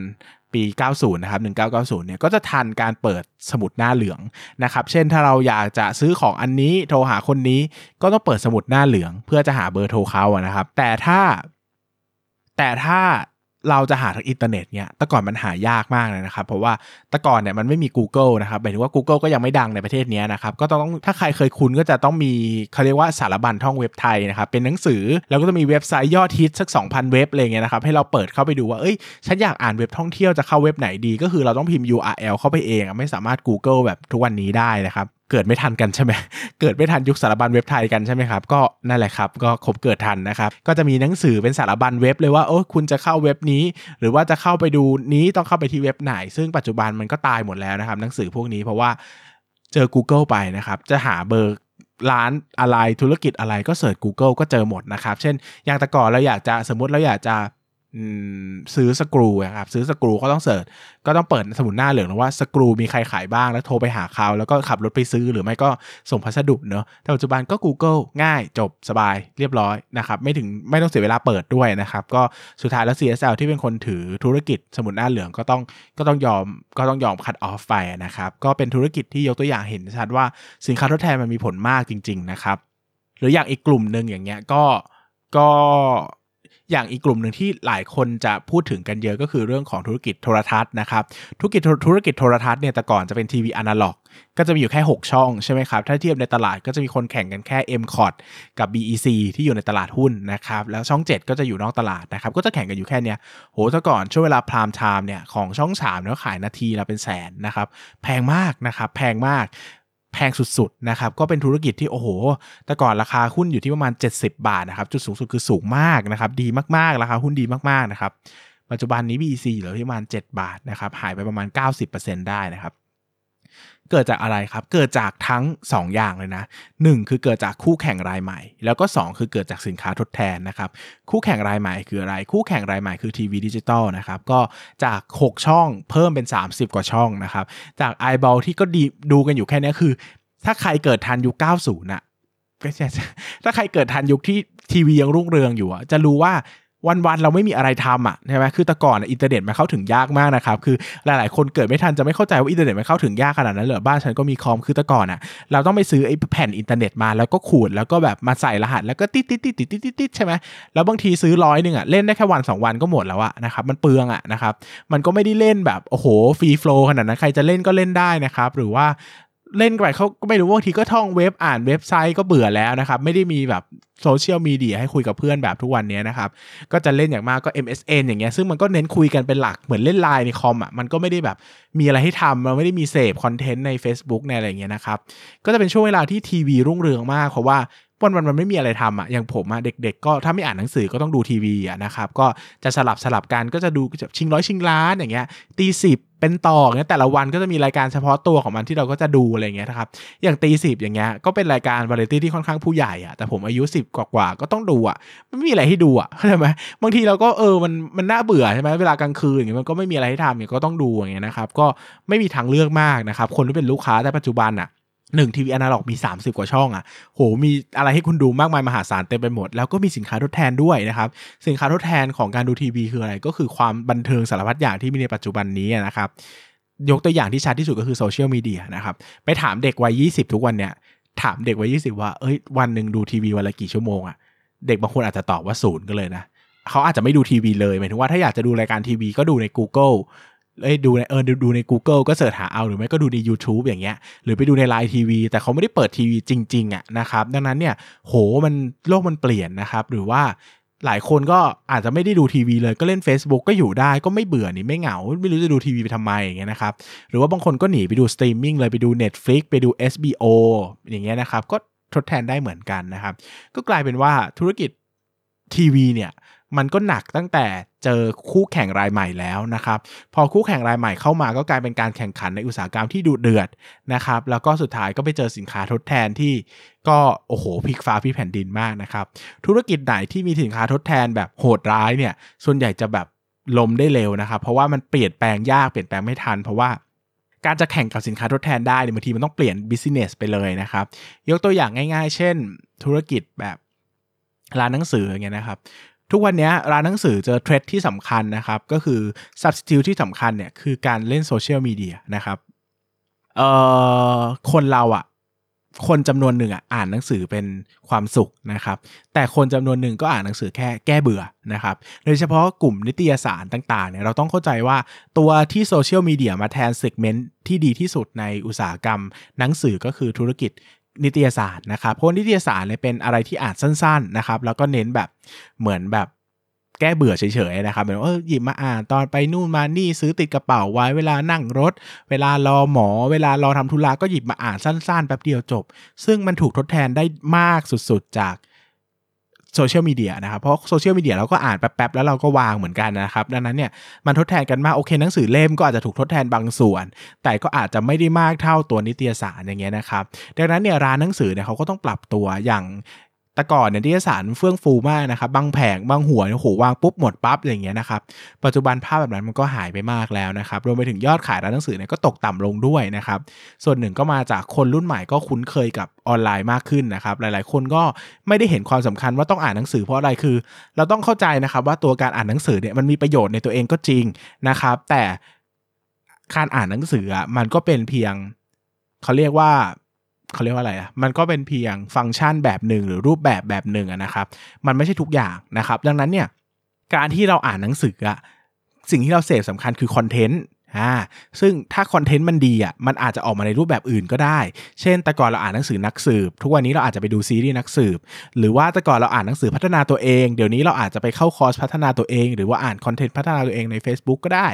ปี 90 นะครับ 1990 เนี่ย ก็จะทันการเปิดสมุดหน้าเหลืองนะครับ เช่นถ้าเราอยากจะซื้อของอันนี้โทรหาคนนี้ก็ต้องเปิดสมุดหน้าเหลือง เพื่อจะหาเบอร์โทรเขาอะนะครับ แต่ถ้าแต่ถ้า เราจะหาทางอินเทอร์เน็ตเนี่ยแต่ก่อนมันหายากมากเลยนะครับ เพราะว่าแต่ก่อนเนี่ยมันไม่มี Google นะครับหมายถึงว่า Google ก็ยังไม่ดังในประเทศนี้นะครับ ก็ต้องถ้าใครเคยคุ้นก็จะต้องมีเขาเรียกว่าสารบัญท่องเว็บไทยนะครับ เป็นหนังสือ แล้วก็จะมีเว็บไซต์ยอดฮิตสัก 2,000 เว็บอะไรเงี้ยนะครับ ให้เราเปิดเข้าไปดูว่า เอ้ย ฉันอยากอ่านเว็บท่องเที่ยวจะเข้าเว็บไหนดี ก็คือเราต้องพิมพ์ URL เข้าไปเอง ไม่สามารถ Google แบบทุกวันนี้ได้นะครับเกิดไม่ทันกันใช่ไหมเกิดไม่ทันยุคสารบัญเว็บไทยกันใช่ไหมครับ ก็นั่นแหละครับ ก็ครบเกิดทันนะครับ ก็จะมีหนังสือเป็นสารบัญเว็บเลยว่าโอ้คุณจะเข้าเว็บนี้ หรือว่าจะเข้าไปดูนี้ต้องเข้าไปที่เว็บไหน ซึ่งปัจจุบันมันก็ตายหมดแล้วนะครับ หนังสือพวกนี้เพราะว่าเจอ Google ไปนะครับ จะหาเบอร์ร้านอะไรธุรกิจอะไรก็เสิร์ช Google ก็เจอหมดนะครับ เช่น อย่างแต่ก่อนเราอยากจะสมมติเราอยากจะ ซื้อสกรูครับซื้อสกรูก็ต้อง search ก็ต้องเปิดสมุดหน้าเหลืองว่าสกรูมีใครขายบ้างแล้วโทรไปหาเขาแล้วก็ขับรถไปซื้อหรือไม่ก็ส่งพัสดุเนอะแต่ปัจจุบันก็ Google ง่ายจบสบายเรียบร้อยนะครับไม่ถึงไม่ต้องเสียเวลาเปิดด้วยนะครับก็สุดท้ายแล้ว CSL ที่เป็นคนถือธุรกิจสมุดหน้าเหลืองก็ต้องก็ต้องยอมก็ต้องยอม cut off ไปนะครับก็เป็นธุรกิจที่ยกตัวอย่างเห็นชัดว่าสินค้าทดแทนมันมีผลมากจริง ๆ นะครับ หรืออย่างอีกกลุ่มหนึ่งอย่างเงี้ยก็ก็ อย่างอีกกลุ่มหนึ่งที่หลายคนจะพูดถึงกันเยอะก็คือเรื่องของธุรกิจโทรทัศน์นะครับธุรกิจธุรกิจโทรทัศน์เนี่ยแต่ก่อนจะเป็นทีวีอนาล็อกก็จะมีอยู่แค่ 6 ช่องใช่ไหมครับ ถ้าเทียบในตลาดก็จะมีคนแข่งกันแค่ m c o t กับ BEC ที่อยู่ในตลาดหุ้นนะครับ แล้วช่อง 7 ก็จะอยู่นอกตลาดนะครับ ก็จะแข่งกันอยู่แค่เนี้ยโหแต่ก่อนช่วงเวลาพรามไทม์เนี่ยของช่อง3เนี่ยขายนาทีละเป็นแสนนะครับ แพงมากนะครับ แพงมาก แพงสุดๆนะครับก็เป็นธุรกิจที่โอ้โห แต่ก่อนราคาหุ้นอยู่ที่ประมาณ 70 บาทนะครับจุดสูงสุดคือสูงมากนะครับดีมากๆราคาหุ้นดีมากๆนะครับปัจจุบันนี้ BEC เหลือที่ประมาณ 7 บาทนะครับหายไปประมาณ 90%ได้นะครับ เกิดจากอะไรครับ เกิดจากทั้ง 2 อย่างเลยนะ 1 คือเกิดจากคู่แข่งรายใหม่ แล้วก็ 2 คือเกิดจากสินค้าทดแทนนะครับ คู่แข่งรายใหม่คืออะไร คู่แข่งรายใหม่คือทีวีดิจิตอลนะครับ ก็จาก 6 ช่องเพิ่มเป็น 30 กว่าช่องนะครับ จาก i b a l ที่ก็ดีดูกันอยู่แค่นี้คือ ถ้าใครเกิดทันยุค 90น่ะถ้าใครเกิดทันยุคที่ทีวียังรุ่งเรืองอยู่จะรู้ว่า วันๆเราไม่มีอะไรทำอะใช่ไหมคือแต่ก่อนอินเทอร์เน็ตมันเข้าถึงยากมากนะครับคือหลายๆ คนเกิดไม่ทันจะไม่เข้าใจว่าอินเทอร์เน็ตมันเข้าถึงยากขนาดนั้นเลยบ้านฉันก็มีคอมคือแต่ก่อนอะเราต้องไปซื้อไอ้แผ่นอินเทอร์เน็ตมาแล้วก็ขูดแล้วก็แบบมาใส่รหัสแล้วก็ติดติดติดติดติดติดติดใช่ไหมแล้วบางทีซื้อร้อยหนึ่งอะเล่นได้แค่วัน 2 วันก็หมดแล้วอะนะครับมันเปลืองอะนะครับมันก็ไม่ได้เล่นแบบโอ้โห free flow ขนาดนั้นใครจะเล่นก็เล่นได้นะครับหรือว่า เล่นไปเขาก็ไม่รู้ว่าทีก็ท่องเว็บอ่านเว็บไซต์ก็เบื่อแล้วนะครับ ไม่ได้มีแบบโซเชียลมีเดียให้คุยกับเพื่อนแบบทุกวันนี้นะครับ ก็จะเล่นอย่างมากก็ MSN อย่างเงี้ยซึ่งมันก็เน้นคุยกันเป็นหลักเหมือนเล่นไลน์ในคอมอะมันก็ไม่ได้แบบมีอะไรให้ทำเราไม่ได้มีเสพคอนเทนต์ใน Facebook ในอะไรเงี้ยนะครับก็จะเป็นช่วงเวลาที่ทีวีรุ่งเรืองมากเพราะว่า วันวันมันไม่มีอะไรทำอะอย่างผมอะเด็ก ๆ ก็ถ้าไม่อ่านหนังสือก็ต้องดูทีวีอะนะครับก็จะสลับสลับกันก็จะดูชิงร้อยชิงล้านอย่างเงี้ยตีสิบเป็นต่อเงี้ยแต่ละวันก็จะมีรายการเฉพาะตัวของมันที่เราก็จะดูอะไรเงี้ยนะครับอย่างตีสิบอย่างเงี้ยก็เป็นรายการวาไรตี้ที่ค่อนข้างผู้ใหญ่อะแต่ผมอายุสิบกว่าก็ต้องดูอะมันไม่มีอะไรให้ดูอะเข้าใจไหมบางทีเราก็เออมันมันน่าเบื่อใช่ไหมเวลากลางคืนอย่างเงี้ยมันก็ไม่มีอะไรให้ทำอย่างก็ต้องดูอย่างเงี้ยนะครับก็ไม่มีทางเลือกมากนะครับคนที่เป็นลูกค้าแต่ปัจจุบันอะ หนึ่งทีวีอนาล็อกมี 30 กว่าช่องอะ่ะโหมีอะไรให้คุณดูมากมายมหาศาลเต็มไปหมด แล้วก็มีสินค้าทดแทนด้วยนะครับ สินค้าทดแทนของการดูทีวีคืออะไรก็คือความบันเทิงสารพัดอย่างที่มีในปัจจุบันนี้นะครับยกตัวอย่างที่ชัดที่สุดก็คือโซเชียลมีเดียนะครับไปถามเด็กวัย 20 ทุกวันเนี่ยถามเด็กวัย 20 ว่าเอ้ยวันหนึ่งดูทีวีวันละกี่ชั่วโมงอะ่ะเด็กบางคนอาจจะตอบว่าศูนย์ก็เลยนะเขาอาจจะไม่ดูทีวีเลยหมายถึงว่าถ้าอยากจะดูรายการทีวีก็ดูใน Google เอ้ยดูในเออดูใน Google ก็ search หาเอาหรือไม่ก็ดูใน YouTube อย่างเงี้ยหรือไปดูในไลน์ทีวีแต่เขาไม่ได้เปิดทีวีจริง ๆอะนะครับดังนั้นเนี่ยโหมันโลกมันเปลี่ยนนะครับ หรือว่าหลายคนก็อาจจะไม่ได้ดูทีวีเลยก็เล่น Facebook ก็อยู่ได้ก็ไม่เบื่อนี่ไม่เหงา ไม่รู้จะดูทีวีไปทำไมอย่างเงี้ยนะครับหรือว่าบางคนก็หนีไปดูสตรีมมิ่งเลยไปดู Netflix ไปดู HBO อย่างเงี้ยนะครับก็ทดแทนได้เหมือนกันนะครับ ก็กลายเป็นว่าธุรกิจทีวีเนี่ย มันก็หนักตั้งแต่เจอคู่แข่งรายใหม่แล้วนะครับ พอคู่แข่งรายใหม่เข้ามาก็กลายเป็นการแข่งขันในอุตสาหกรรมที่ดุเดือดนะครับ แล้วก็สุดท้ายก็ไปเจอสินค้าทดแทนที่ก็โอ้โหพลิกฟ้าพลิกแผ่นดินมากนะครับ ธุรกิจไหนที่มีสินค้าทดแทนแบบโหดร้ายเนี่ย ส่วนใหญ่จะแบบล้มได้เร็วนะครับ เพราะว่ามันเปลี่ยนแปลงยากเปลี่ยนแปลงไม่ทัน เพราะว่าการจะแข่งกับสินค้าทดแทนได้บางทีมันต้องเปลี่ยน business ไปเลยนะครับ ยกตัวอย่างง่าย ๆ เช่น ธุรกิจแบบร้านหนังสืออย่างเงี้ยนะครับ ทุกวันนี้ร้านหนังสือเจอ threat ที่สำคัญนะครับ ก็คือ substitute ที่สำคัญเนี่ยคือการเล่นโซเชียลมีเดียนะครับเอ่อคนเราอะ่ะคนจำนวนหนึ่งอะอ่านหนังสือเป็นความสุขนะครับ แต่คนจำนวนหนึ่งก็อ่านหนังสือแค่แก้เบื่อนะครับ โดยเฉพาะกลุ่มนิตยสารต่างๆเนี่ยเราต้องเข้าใจว่าตัวที่โซเชียลมีเดียมาแทน segment ที่ดีที่สุดในอุตสาหกรรม หนังสือก็คือธุรกิจ นิตยสารนะครับเพราะนิตยสารเนี่ยเป็นอะไรที่อ่านสั้นๆนะครับแล้วก็เน้นแบบเหมือนแบบแก้เบื่อเฉยๆนะครับเหมือนว่าหยิบมาอ่านตอนไปนู่นมานี่ซื้อติดกระเป๋าไว้เวลานั่งรถ เวลารอหมอ เวลารอทำธุระก็หยิบมาอ่านสั้นๆแป๊บเดียวจบ ซึ่งมันถูกทดแทนได้มากสุดๆจาก โซเชียลมีเดียนะครับ เพราะโซเชียลมีเดียเราก็อ่านแป๊บๆแล้วเราก็วางเหมือนกันนะครับ ดังนั้นเนี่ยมันทดแทนกันมากโอเคหนังสือเล่มก็อาจจะถูกทดแทนบางส่วน แต่ก็อาจจะไม่ได้มากเท่าตัวนิตยสารอย่างเงี้ยนะครับ ดังนั้นเนี่ยร้านหนังสือเนี่ยเขาก็ต้องปรับตัวอย่าง แต่ก่อนเนี่ยนิตยสารเฟื่องฟูมากนะครับบางแผงบางหัวโอ้โหวางปุ๊บหมดปั๊บอย่างเงี้ยนะครับปัจจุบันภาพแบบนั้นมันก็หายไปมากแล้วนะครับรวมไปถึงยอดขายร้านหนังสือเนี่ยก็ตกต่ำลงด้วยนะครับส่วนหนึ่งก็มาจากคนรุ่นใหม่ก็คุ้นเคยกับออนไลน์มากขึ้นนะครับหลายๆ คนก็ไม่ได้เห็นความสำคัญว่าต้องอ่านหนังสือเพราะอะไรคือ เราต้องเข้าใจนะครับว่าตัวการอ่านหนังสือเนี่ยมันมีประโยชน์ในตัวเองก็จริงนะครับแต่การอ่านหนังสือมันก็เป็นเพียงเขาเรียกว่า เขาเรียกว่าอะไรอะ มันก็เป็นเพียงฟังก์ชันแบบหนึ่งหรือรูปแบบแบบหนึ่งนะครับ มันไม่ใช่ทุกอย่างนะครับ ดังนั้นเนี่ย การที่เราอ่านหนังสืออะสิ่งที่เราเสพสำคัญคือคอนเทนต์ อ่าซึ่งถ้าคอนเทนต์มันดีอะมันอาจจะออกมาในรูปแบบอื่นก็ได้ เช่น แต่ก่อนเราอ่านหนังสือนักสืบ ทุกวันนี้เราอาจจะไปดูซีรีส์นักสืบ หรือว่าแต่ก่อนเราอ่านหนังสือพัฒนาตัวเอง เดี๋ยวนี้เราอาจจะไปเข้าคอร์สพัฒนาตัวเอง หรือว่าอ่านคอนเทนต์พัฒนาตัวเองใน Facebook ก็ได้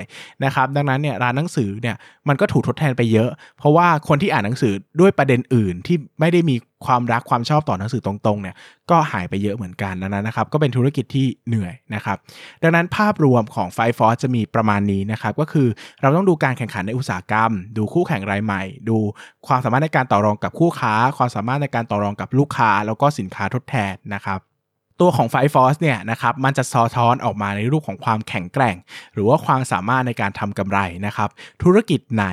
นะครับดังนั้นเนี่ยร้านหนังสือเนี่ยมันก็ถูกทดแทนไปเยอะ เพราะว่าคนที่อ่านหนังสือด้วยประเด็นอื่นที่ไม่ได้มี ความรักความชอบต่อหนังสือตรงๆเนี่ยก็หายไปเยอะเหมือนกันดังนั้นนะครับก็เป็นธุรกิจที่เหนื่อยนะครับดังนั้นภาพรวมของไฟฟอร์จะมีประมาณนี้นะครับก็คือเราต้องดูการแข่งขันในอุตสาหกรรม ดูคู่แข่งรายใหม่ ดูความสามารถในการต่อรองกับคู่ค้า ความสามารถในการต่อรองกับลูกค้า แล้วก็สินค้าทดแทนนะครับ ตัวของไฟฟอสเนี่ยนะครับมันจะซอท้อนออกมาในรูปของความแข็งแกร่ง หรือว่าความสามารถในการทำกำไรนะครับธุรกิจไหน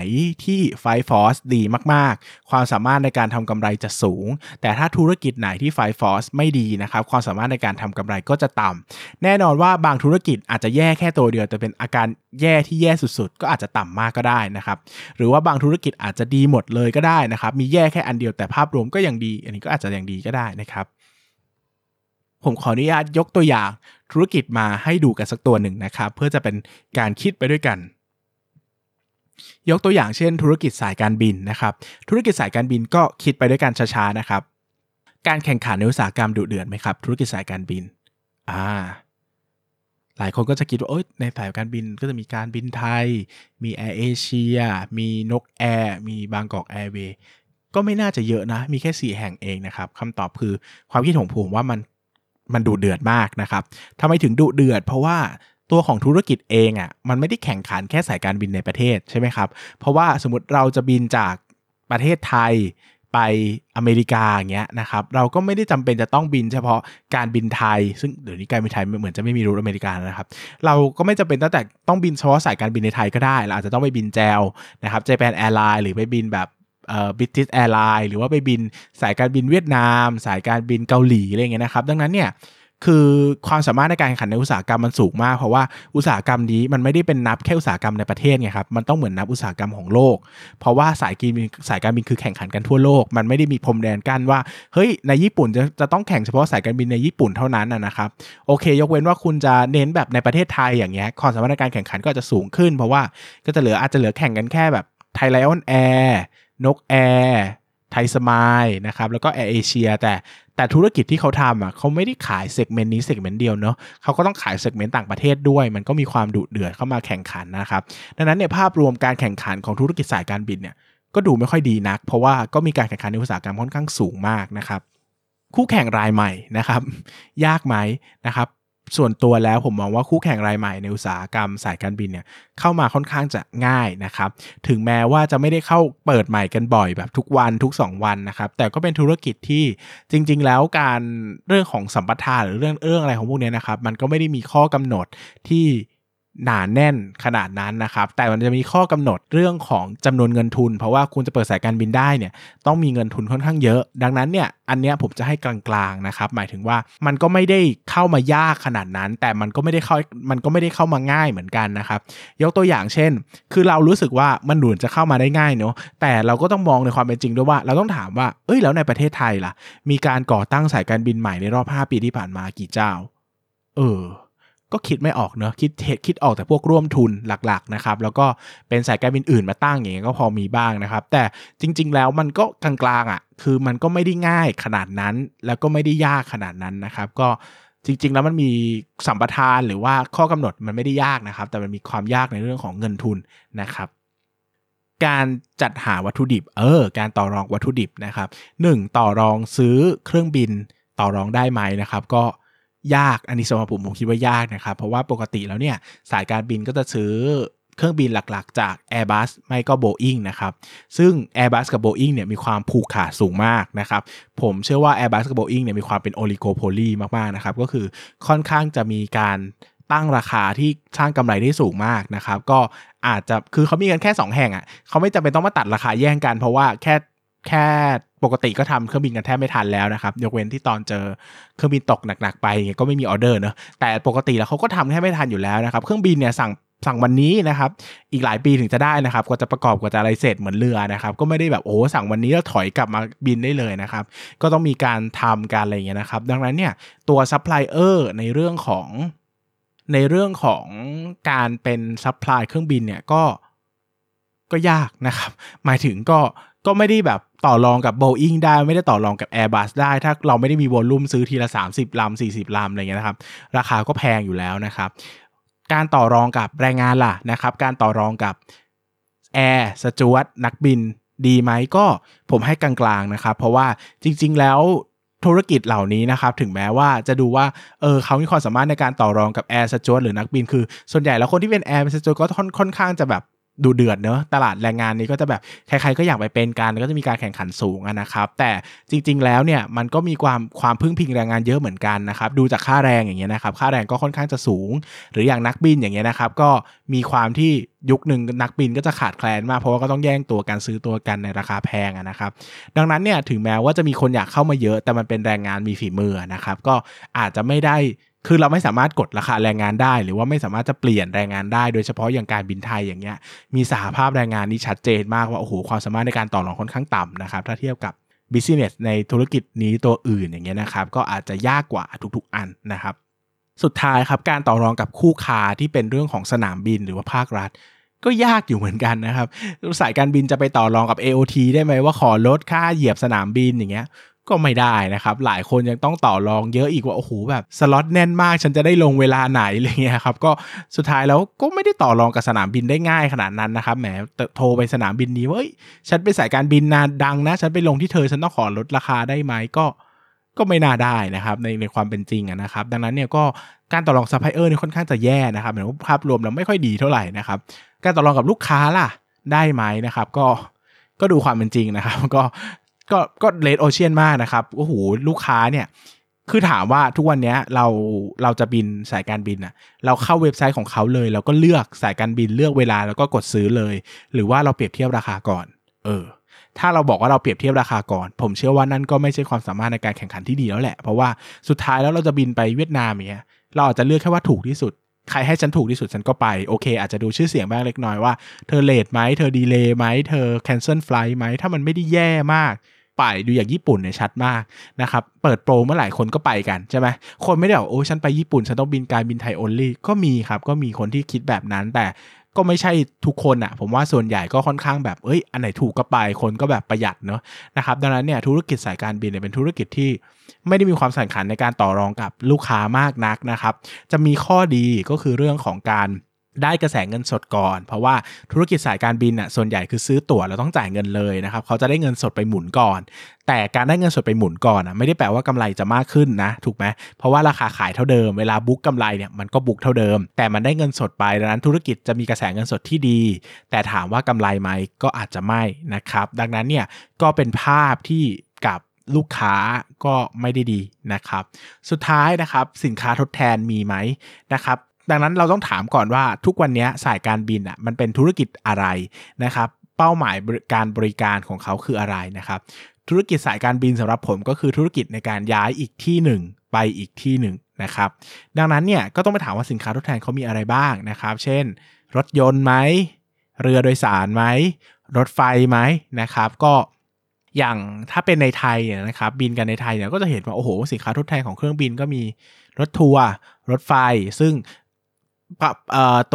ที่ไฟฟอสดีมากๆ ความสามารถในการทำกำไรจะสูง แต่ถ้าธุรกิจไหนที่ไฟฟอสไม่ดีนะครับความสามารถในการทำกำไรก็จะต่ำแน่นอนว่าบางธุรกิจอาจจะแย่แค่ตัวเดียว แต่เป็นอาการแย่ที่แย่สุดๆ ก็อาจจะต่ำมากก็ได้นะครับหรือว่าบางธุรกิจอาจจะดีหมดเลยก็ได้นะครับมีแย่แค่อันเดียวแต่ภาพรวมก็ยังดี อันนี้ก็อาจจะยังดีก็ได้นะครับ ผมขออนุญาตยกตัวอย่างธุรกิจมาให้ดูกันสักตัวหนึ่งนะครับ เพื่อจะเป็นการคิดไปด้วยกัน ยกตัวอย่างเช่น ธุรกิจสายการบินนะครับ ธุรกิจสายการบินก็คิดไปด้วยกันช้าๆนะครับ การแข่งขันในอุตสาหกรรมดุเดือดไหมครับ ธุรกิจสายการบินอ่าหลายคนก็จะคิดว่าในสายการบินก็จะมีการบินไทย มีแอร์เอเชียมีนกแอร์ มีบางกอกแอร์เวย์ ก็ไม่น่าจะเยอะนะ มีแค่ 4 แห่งเองนะครับคำตอบคือความคิดของผมว่ามัน มันดุเดือดมากนะครับทำไมถึงดุเดือด เพราะว่าตัวของธุรกิจเองอะ่ะมันไม่ได้แข่งขันแค่สายการบินในประเทศใช่ไหมครับเพราะว่าสมมติเราจะบินจากประเทศไทยไปอเมริกาอย่างเงี้ยนะครับเราก็ไม่ได้จำเป็นจะต้องบินเฉพาะการบินไทย ซึ่งเดี๋ยวนี้การบินไทยเหมือนจะไม่มี route อเมริกานะครับ เราก็ไม่จำเป็นตั้งแต่ต้องบินเฉพาะสายการบินในไทยก็ได้เราอาจจะต้องไปบิน JAL นะครับ Japan Airlines หรือไปบินแบบ British Airlines หรือว่าไปบินสายการบินเวียดนาม สายการบินเกาหลีอะไรเงี้ยนะครับ ดังนั้นเนี่ยคือความสามารถในการแข่งขันในอุตสาหกรรมมันสูงมาก เพราะว่าอุตสาหกรรมนี้มันไม่ได้เป็นนับแค่อุตสาหกรรมในประเทศไงครับมันต้องเหมือนนับอุตสาหกรรมของโลก เพราะว่าสายการบินสายการบินคือแข่งขันกันทั่วโลก มันไม่ได้มีพรมแดนกั้นว่าเฮ้ยในญี่ปุ่นจะจะต้องแข่งเฉพาะสายการบินในญี่ปุ่นเท่านั้นนะครับโอเค ยกเว้นว่าคุณจะเน้นแบบในประเทศไทยอย่างเงี้ยความสามารถในการแข่งขันก็จะสูงขึ้น เพราะว่าก็จะเหลืออาจจะเหลือแข่งกันแค่แบบไทยไลออนแอร์ นกแอร์ไทยสมายนะครับแล้วก็แอร์เอเชียแต่แต่ธุรกิจที่เขาทำอะเขาไม่ได้ขาย segment นี้ segment เดียวเนาะเขาก็ต้องขาย segment ต่างประเทศด้วย มันก็มีความดุเดือดเข้ามาแข่งขันนะครับ ดังนั้นเนี่ยภาพรวมการแข่งขันของธุรกิจสายการบินเนี่ยก็ดูไม่ค่อยดีนัก เพราะว่าก็มีการแข่งขันในอุตสาหกรรมค่อนข้างสูงมากนะครับคู่แข่งรายใหม่นะครับ ยากไหมนะครับ ส่วนตัวแล้วผมมองว่าคู่แข่งรายใหม่ในอุตสาหกรรมสายการบินเนี่ยเข้ามาค่อนข้างจะง่ายนะครับ ถึงแม้ว่าจะไม่ได้เข้าเปิดใหม่กันบ่อยแบบทุกวันทุก 2 วันนะครับ แต่ก็เป็นธุรกิจที่จริง ๆ แล้วการเรื่องของสัมปทานหรือเรื่องเรื่องอะไรของพวกนี้นะครับ มันก็ไม่ได้มีข้อกำหนดที่ หนาแน่นขนาดนั้นนะครับ แต่มันจะมีข้อกำหนดเรื่องของจำนวนเงินทุน เพราะว่าคุณจะเปิดสายการบินได้เนี่ยต้องมีเงินทุนค่อนข้างเยอะ ดังนั้นเนี่ยอันเนี้ยผมจะให้กลางๆนะครับ หมายถึงว่ามันก็ไม่ได้เข้ามายากขนาดนั้น แต่มันก็ไม่ได้เข้ามันก็ไม่ได้เข้ามาง่ายเหมือนกันนะครับ ยกตัวอย่างเช่น คือเรารู้สึกว่ามันหนุนจะเข้ามาได้ง่ายเนาะแต่เราก็ต้องมองในความเป็นจริงด้วยว่า เราต้องถามว่าเอ้ยแล้วในประเทศไทยล่ะ มีการก่อตั้งสายการบินใหม่ในรอบ 5 ปีที่ผ่านมากี่เจ้า เออ ก็คิดไม่ออกเนอะคิดคิดออกแต่พวกร่วมทุนหลักๆนะครับแล้วก็เป็นสายการบินอื่นมาตั้งอย่างเงี้ยก็พอมีบ้างนะครับ แต่จริง ๆ แล้วมันก็กลางๆอะ คือมันก็ไม่ได้ง่ายขนาดนั้น แล้วก็ไม่ได้ยากขนาดนั้นนะครับ ก็จริง ๆ แล้วมันมีสัมปทานหรือว่าข้อกำหนดมันไม่ได้ยากนะครับ แต่มันมีความยากในเรื่องของเงินทุนนะครับการจัดหาวัตถุดิบ เออ การต่อรองวัตถุดิบนะครับ 1. ต่อรองซื้อเครื่องบินต่อรองได้ไหมนะครับ ก็ ยากอันนี้สำหรับผมผมคิดว่ายากนะครับ เพราะว่าปกติแล้วเนี่ยสายการบินก็จะซื้อเครื่องบินหลักๆ จาก Airbus ไม่ก็ Boeing นะครับ ซึ่ง Airbus กับ Boeing เนี่ยมีความผูกขาดสูงมากนะครับ ผมเชื่อว่า Airbus กับ Boeing เนี่ยมีความเป็นโอลิโกโพลีมากๆนะครับ ก็คือค่อนข้างจะมีการตั้งราคาที่สร้างกำไรได้สูงมากนะครับ ก็อาจจะคือเขามีกันแค่ 2 แห่งอะ่ะเขาไม่จำเป็นต้องมาตัดราคาแย่งกันเพราะว่าแค่ แค่ปกติก็ทำเครื่องบินกันแทบไม่ทันแล้วนะครับ ยกเว้นที่ตอนเจอเครื่องบินตกหนัก ๆ ไปก็ไม่มีออเดอร์เนอะแต่ปกติแล้วเขาก็ทำแทบไม่ทันอยู่แล้วนะครับ เครื่องบินเนี่ยสั่งสั่งวันนี้นะครับอีกหลายปีถึงจะได้นะครับกว่าจะประกอบกว่าจะอะไรเสร็จเหมือนเรือนะครับ ก็ไม่ได้แบบโอ้สั่งวันนี้แล้วถอยกลับมาบินได้เลยนะครับ ก็ต้องมีการทำการอะไรอย่างเงี้ยนะครับ ดังนั้นเนี่ยตัวซัพพลายเออร์ในเรื่องของในเรื่องของการเป็น supply เครื่องบินเนี่ยก็ก็ยากนะครับ หมายถึงก็ก็ไม่ได้แบบ ต่อรองกับ Boeing ได้ไม่ได้ต่อรองกับ Airbus ได้ ถ้าเราไม่ได้มีวอลลุ่มซื้อทีละ 30ลำ40ลำอะไรเงี้ยนะครับ ราคาก็แพงอยู่แล้วนะครับ การต่อรองกับแรงงานล่ะนะครับ การต่อรองกับแอร์สจวตนักบินดีไหมก็ผมให้กลางๆนะครับ เพราะว่าจริง ๆ แล้วธุรกิจเหล่านี้นะครับ ถึงแม้ว่าจะดูว่าเออเขามีความสามารถในการต่อรองกับแอร์สจวตหรือนักบินคือ ส่วนใหญ่แล้วคนที่เป็นแอร์สจวตก็ค่อนข้างจะแบบ ดูเดือดเนอะตลาดแรงงานนี้ก็จะแบบใครๆก็อยากไปเป็นกันก็จะมีการแข่งขันสูงนะครับ แต่จริง ๆ แล้วเนี่ยมันก็มีความความพึ่งพิงแรงงานเยอะเหมือนกันนะครับดูจากค่าแรงอย่างเงี้ยนะครับค่าแรงก็ค่อนข้างจะสูง หรืออย่างนักบินอย่างเงี้ยนะครับ ก็มีความที่ยุคหนึ่งนักบินก็จะขาดแคลนมากเพราะว่าก็ต้องแย่งตัวกันซื้อตัวกันในราคาแพงนะครับ ดังนั้นเนี่ยถึงแม้ว่าจะมีคนอยากเข้ามาเยอะ แต่มันเป็นแรงงานมีฝีมือนะครับ ก็อาจจะไม่ได้ คือเราไม่สามารถกดราคาแรงงานได้ หรือว่าไม่สามารถจะเปลี่ยนแรงงานได้ โดยเฉพาะอย่างการบินไทยอย่างเงี้ยมีสหภาพแรงงานนี่ชัดเจนมากว่าโอ้โหความสามารถในการต่อรองค่อนข้างต่ำนะครับถ้าเทียบกับบิสเนสในธุรกิจนี้ตัวอื่นอย่างเงี้ยนะครับก็อาจจะยากกว่าทุกๆอันนะครับ สุดท้ายครับการต่อรองกับคู่ค้าที่เป็นเรื่องของสนามบินหรือว่าภาครัฐ ก็ยากอยู่เหมือนกันนะครับสายการบินจะไปต่อรองกับ AOT ได้ไหมว่าขอลดค่าเหยียบสนามบินอย่างเงี้ย ก็ไม่ได้นะครับ หลายคนยังต้องต่อรองเยอะอีกว่าโอ้โหแบบสล็อตแน่นมาก ฉันจะได้ลงเวลาไหนอะไรเงี้ยครับก็สุดท้ายแล้วก็ไม่ได้ต่อรองกับสนามบินได้ง่ายขนาดนั้นนะครับแหมโทรไปสนามบินนี้ว่าฉันเป็นสายการบินนาดังนะ ฉันไปลงที่เธอฉันต้องขอลดราคาได้ไหมก็ก็ไม่น่าได้นะครับในในความเป็นจริงนะครับ ดังนั้นเนี่ยก็การต่อรองซัพพลายเออร์นี่ค่อนข้างจะแย่นะครับเหมือนภาพรวมเราไม่ค่อยดีเท่าไหร่นะครับการต่อรองกับลูกค้าล่ะได้ไหมนะครับ ก็ก็ดูความเป็นจริงนะครับ ก็ ก็ก็เลดโอเชียนมากนะครับโอ้โหลูกค้าเนี่ย คือถามว่าทุกวันนี้เราเราจะบินสายการบินอะเราเข้าเว็บไซต์ของเขาเลย เราก็เลือกสายการบินเลือกเวลาแล้วก็กดซื้อเลย หรือว่าเราเปรียบเทียบราคาก่อน เออ ถ้าเราบอกว่าเราเปรียบเทียบราคาก่อน ผมเชื่อว่านั่นก็ไม่ใช่ความสามารถในการแข่งขันที่ดีแล้วแหละ เพราะว่าสุดท้ายแล้วเราจะบินไปเวียดนามอย่างเงี้ยเราอาจจะเลือกแค่ว่าถูกที่สุดใครให้ฉันถูกที่สุดฉันก็ไป โอเค อาจจะดูชื่อเสียงบ้างเล็กน้อยว่า เธอเลทไหมเธอดีเลย์ไหมเธอแคนเซิลไฟล์ไหมถ้ามันไม่ได้แย่มาก ไปดูอย่างญี่ปุ่นเนี่ยชัดมากนะครับเปิดโปรเมื่อไหร่คนก็ไปกันใช่ไหมคนไม่ได้บอกโอ้ฉันไปญี่ปุ่นฉันต้องบินการบินไทยโอลี่ก็มีครับก็มีคนที่คิดแบบนั้นแต่ก็ไม่ใช่ทุกคนอะผมว่าส่วนใหญ่ก็ค่อนข้างแบบเอ้ยอันไหนถูกก็ไปคนก็แบบประหยัดเนาะนะครับดังนั้นเนี่ยธุรกิจสายการบินเนี่ยเป็นธุรกิจที่ไม่ได้มีความสำคัญในการต่อรองกับลูกค้ามากนักนะครับ จะมีข้อดีก็คือเรื่องของการ ได้กระแสเงินสดก่อน เพราะว่าธุรกิจสายการบินอะส่วนใหญ่คือซื้อตั๋วแล้วต้องจ่ายเงินเลยนะครับเขาจะได้เงินสดไปหมุนก่อน แต่การได้เงินสดไปหมุนก่อนอะไม่ได้แปลว่ากำไรจะมากขึ้นนะถูกไหมเพราะว่าราคาขายเท่าเดิมเวลาบุ๊กกาไรเนี่ยมันก็บุ๊กเท่าเดิม แต่มันได้เงินสดไปดังนั้นธุรกิจจะมีกระแสเงินสดที่ดี แต่ถามว่ากำไรไหมก็อาจจะไม่นะครับ ดังนั้นเนี่ยก็เป็นภาพที่กับลูกค้าก็ไม่ได้ดีนะครับ สุดท้ายนะครับสินค้าทดแทนมีไหมนะครับ ดังนั้นเราต้องถามก่อนว่าทุกวันนี้สายการบินอะมันเป็นธุรกิจอะไรนะครับเป้าหมายการบริการของเขาคืออะไรนะครับธุรกิจสายการบินสำหรับผมก็คือธุรกิจในการย้ายอีกที่หนึ่งไปอีกที่หนึ่งนะครับดังนั้นเนี่ยก็ต้องไปถามว่าสินค้าทดแทนเขามีอะไรบ้างนะครับ เช่น รถยนต์ไหมเรือโดยสารไหมรถไฟไหมนะครับก็อย่างถ้าเป็นในไทยเนี่ยนะครับบินกันในไทยเนี่ยก็จะเห็นว่าโอ้โหสินค้าทดแทนของเครื่องบินก็มีรถทัวร์รถไฟ ซึ่ง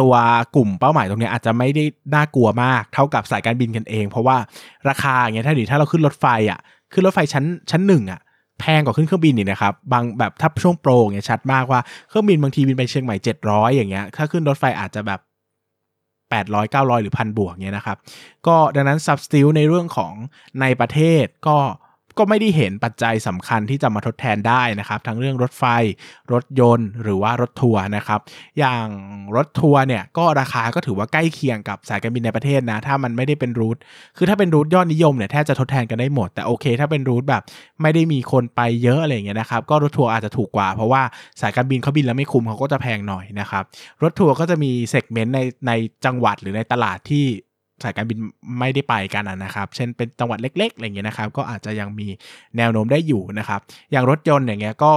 ตัวกลุ่มเป้าหมายตรงนี้อาจจะไม่ได้น่ากลัวมากเท่ากับสายการบินกันเอง เพราะว่าราคาอย่างเงี้ยถ้าดีถ้าเราขึ้นรถไฟอะขึ้นรถไฟชั้นชั้นหนึ่งอะแพงกว่าขึ้นเครื่องบินนี่นะครับบางแบบถ้าช่วงโปรเงี้ยชัดมากว่าเครื่องบินบางทีบินไปเชียงใหม่700อย่างเงี้ยถ้าขึ้นรถไฟอาจจะแบบ800 900หรือพันบวกเงี้ยนะครับ ก็ดังนั้นซับสติลในเรื่องของในประเทศก็ ก็ไม่ได้เห็นปัจจัยสำคัญที่จะมาทดแทนได้นะครับ ทั้งเรื่องรถไฟ รถยนต์ หรือว่ารถทัวร์นะครับ อย่างรถทัวร์เนี่ยก็ราคาก็ถือว่าใกล้เคียงกับสายการบินในประเทศนะถ้ามันไม่ได้เป็นรูทคือถ้าเป็นรูทยอดนิยมเนี่ยแทบจะทดแทนกันได้หมด แต่โอเค ถ้าเป็นรูทแบบไม่ได้มีคนไปเยอะอะไรอย่างเงี้ยนะครับก็รถทัวร์อาจจะถูกกว่าเพราะว่าสายการบินเขาบินแล้วไม่คุ้มเขาก็จะแพงหน่อยนะครับรถทัวร์ก็จะมีเซกเมนต์ในในจังหวัดหรือในตลาดที่ สายการบินไม่ได้ไปกันนะครับ เช่นเป็นจังหวัดเล็กๆอะไรเงี้ยนะครับ ก็อาจจะยังมีแนวโน้มได้อยู่นะครับ อย่างรถยนต์อย่างเงี้ยก็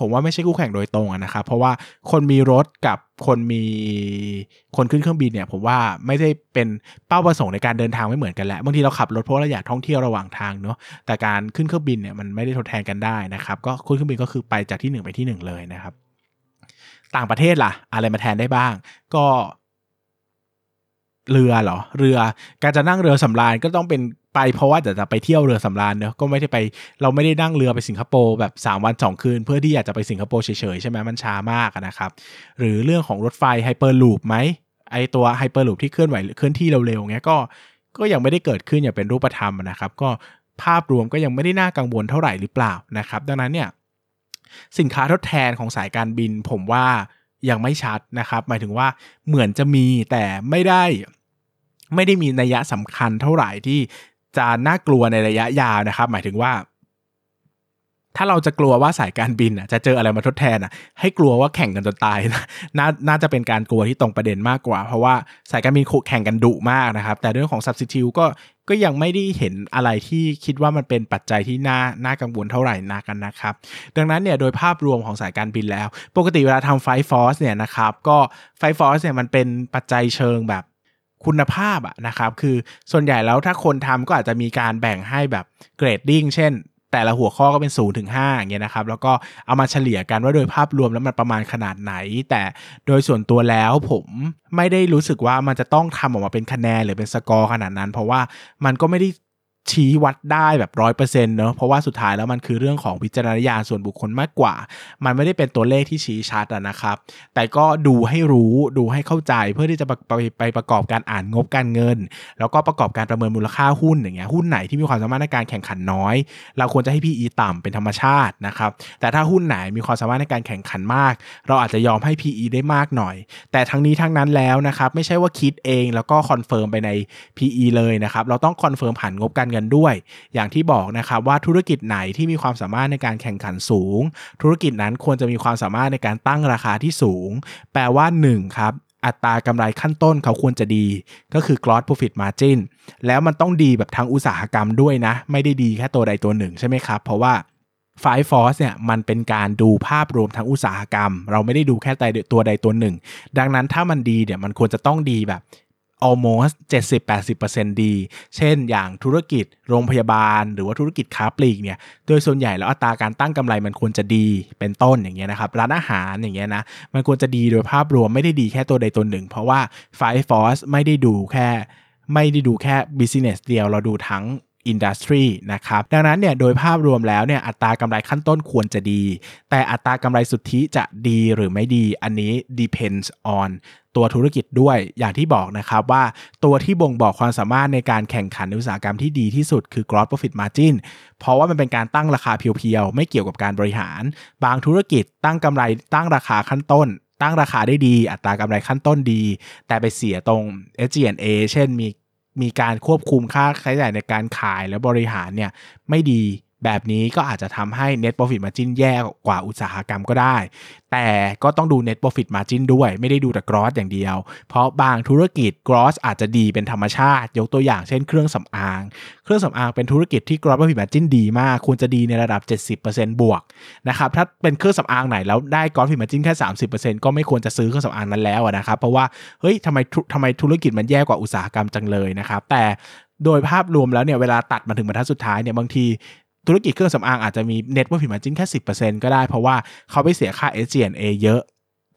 ผมว่าไม่ใช่คู่แข่งโดยตรงนะครับ เพราะว่าคนมีรถกับคนมีคนขึ้นเครื่องบินเนี่ยผมว่าไม่ได้เป็นเป้าประสงค์ในการเดินทางไม่เหมือนกันแหละบางทีเราขับรถเพราะเราอยากท่องเที่ยวระหว่างทางเนาะแต่การขึ้นเครื่องบินเนี่ยมันไม่ได้ทดแทนกันได้นะครับ ก็ขึ้นเครื่องบินก็คือไปจากที่ 1 ไปที่ 1 เลยนะครับ ต่างประเทศล่ะ อะไรมาแทนได้บ้าง ก็ เรือเหรอเรือการจะนั่งเรือสำราญก็ต้องเป็นไปเพราะว่าจะจะไปเที่ยวเรือสำราญเนอะก็ไม่ได้ไปเราไม่ได้นั่งเรือไปสิงคโปร์แบบ 3 วัน 2 คืน เพื่อที่อยากจะไปสิงคโปร์เฉยๆใช่ไหมมันช้ามากนะครับ หรือเรื่องของรถไฟไฮเปอร์ลูปไหมไอตัวไฮเปอร์ลูปที่เคลื่อนไหวเคลื่อนที่เร็วๆเงี้ยก็ก็ยังไม่ได้เกิดขึ้นอย่างเป็นรูปธรรมนะครับ ก็ภาพรวมก็ยังไม่ได้น่ากังวลเท่าไหร่หรือเปล่านะครับ ดังนั้นเนี่ยสินค้าทดแทนของสายการบินผมว่า ยังไม่ชัดนะครับ หมายถึงว่าเหมือนจะมีแต่ไม่ได้ ไม่ได้มีนัยสำคัญเท่าไหร่ที่จะน่ากลัวในระยะยาวนะครับ หมายถึงว่า ถ้าเราจะกลัวว่าสายการบินอะจะเจออะไรมาทดแทนอะ ให้กลัวว่าแข่งกันจนตายนะนาน่าจะเป็นการกลัวที่ตรงประเด็นมากกว่า เพราะว่าสายการบินแข่งกันดุมากนะครับ แต่เรื่องของ substitute ก็ก็ยังไม่ได้เห็นอะไรที่คิดว่ามันเป็นปัจจัยที่น่าน่ากังวลเท่าไหร่นักันนะครับ ดังนั้นเนี่ยโดยภาพรวมของสายการบินแล้ว ปกติเวลาทำ five force เนี่ยนะครับก็ five force เนี่ยมันเป็นปัจจัยเชิงแบบคุณภาพอะนะครับ คือส่วนใหญ่แล้วถ้าคนทำก็อาจจะมีการแบ่งให้แบบ grading เช่น แต่ละหัวข้อก็เป็น0ถึงห้าอย่างเงี้ยนะครับแล้วก็เอามาเฉลี่ยกันว่าโดยภาพรวมแล้วมันประมาณขนาดไหน แต่โดยส่วนตัวแล้วผมไม่ได้รู้สึกว่ามันจะต้องทำออกมาเป็นคะแนนหรือเป็นสกอร์ขนาดนั้น เพราะว่ามันก็ไม่ได้ ชี้วัดได้แบบร้อยเปอร์เซ็นต์เนอะเพราะว่าสุดท้ายแล้วมันคือเรื่องของวิจารณญาณส่วนบุคคลมากกว่า มันไม่ได้เป็นตัวเลขที่ชี้ชัดนะครับ แต่ก็ดูให้รู้ดูให้เข้าใจเพื่อที่จะไปไปไปประกอบการอ่านงบการเงิน แล้วก็ประกอบการประเมินมูลค่าหุ้นอย่างเงี้ยหุ้นไหนที่มีความสามารถในการแข่งขันน้อย เราควรจะให้ PE ต่ำเป็นธรรมชาตินะครับแต่ถ้าหุ้นไหนมีความสามารถในการแข่งขันมาก เราอาจจะยอมให้ PE ได้มากหน่อย แต่ทั้งนี้ทั้งนั้นแล้วนะครับไม่ใช่ว่าคิดเองแล้วก็คอนเฟิร์มไปใน PE เลยนะครับเราต้องคอนเฟิร์มผ่านงบการงินด้วย อย่างที่บอกนะครับว่าธุรกิจไหนที่มีความสามารถในการแข่งขันสูง ธุรกิจนั้นควรจะมีความสามารถในการตั้งราคาที่สูง แปลว่า1ครับอัตรากำไรขั้นต้นเขาควรจะดี ก็คือ gross profit margin แล้วมันต้องดีแบบทั้งอุตสาหกรรมด้วยนะ ไม่ได้ดีแค่ตัวใดตัวหนึ่งใช่ไหมครับ เพราะว่า Five Force เนี่ยมันเป็นการดูภาพรวมทั้งอุตสาหกรรม เราไม่ได้ดูแค่ตัวใดตัวหนึ่ง ดังนั้นถ้ามันดีเนี่ยมันควรจะต้องดีแบบ almost 70-80%ดี เช่น อย่างธุรกิจโรงพยาบาล หรือว่าธุรกิจค้าปลีกเนี่ย โดยส่วนใหญ่แล้วอัตราการตั้งกำไรมันควรจะดีเป็นต้นอย่างเงี้ยนะครับ ร้านอาหารอย่างเงี้ยนะ มันควรจะดีโดยภาพรวมไม่ได้ดีแค่ตัวใดตัวหนึ่ง เพราะว่า f i r e Force ไม่ได้ดูแค่ไม่ได้ดูแค่ business เดียว เราดูทั้ง อินดัสทรีนะครับดังนั้นเนี่ยโดยภาพรวมแล้วเนี่ยอัตรากำไรขั้นต้นควรจะดี แต่อัตรากำไรสุทธิจะดีหรือไม่ดีอันนี้ depends on ตัวธุรกิจด้วยอย่างที่บอกนะครับว่าตัวที่บ่งบอกความสามารถในการแข่งขันในอุตสาหกรรมที่ดีที่สุดคือ gross profit margin เพราะว่ามันเป็นการตั้งราคาเพียวๆ ไม่เกี่ยวกับการบริหาร บางธุรกิจตั้งกำไรตั้งราคาขั้นต้น ตั้งราคาได้ดี อัตรากำไรขั้นต้นดี แต่ไปเสียตรง SG&A เช่นมี มีการควบคุมค่าใช้จ่ายในการขายและบริหารเนี่ยไม่ดี แบบนี้ก็อาจจะทำให้ net profit margin แย่กว่าอุตสาหกรรมก็ได้ แต่ก็ต้องดู net profit margin ด้วย ไม่ได้ดูแต่ gross อย่างเดียว เพราะบางธุรกิจ gross อาจจะดีเป็นธรรมชาติ ยกตัวอย่างเช่นเครื่องสำอาง เครื่องสำอางเป็นธุรกิจที่ gross profit margin ดีมาก ควรจะดีในระดับ 70%บวกนะครับ ถ้าเป็นเครื่องสำอางไหนแล้วได้ gross profit margin แค่ 30%ก็ไม่ควรจะซื้อเครื่องสำอางนั้นแล้วนะครับ เพราะว่าเฮ้ยทำไมทำไมธุรกิจมันแย่กว่าอุตสาหกรรมจังเลยนะครับ แต่โดยภาพรวมแล้วเนี่ยเวลาตัดมาถึงบรรทัดสุดท้ายเนี่ยบางที ธุรกิจเครื่องสำอางอาจจะมี net profit margin แค่สิบก็ได้ เพราะว่าเขาไปเสียค่า SG&A เยอะ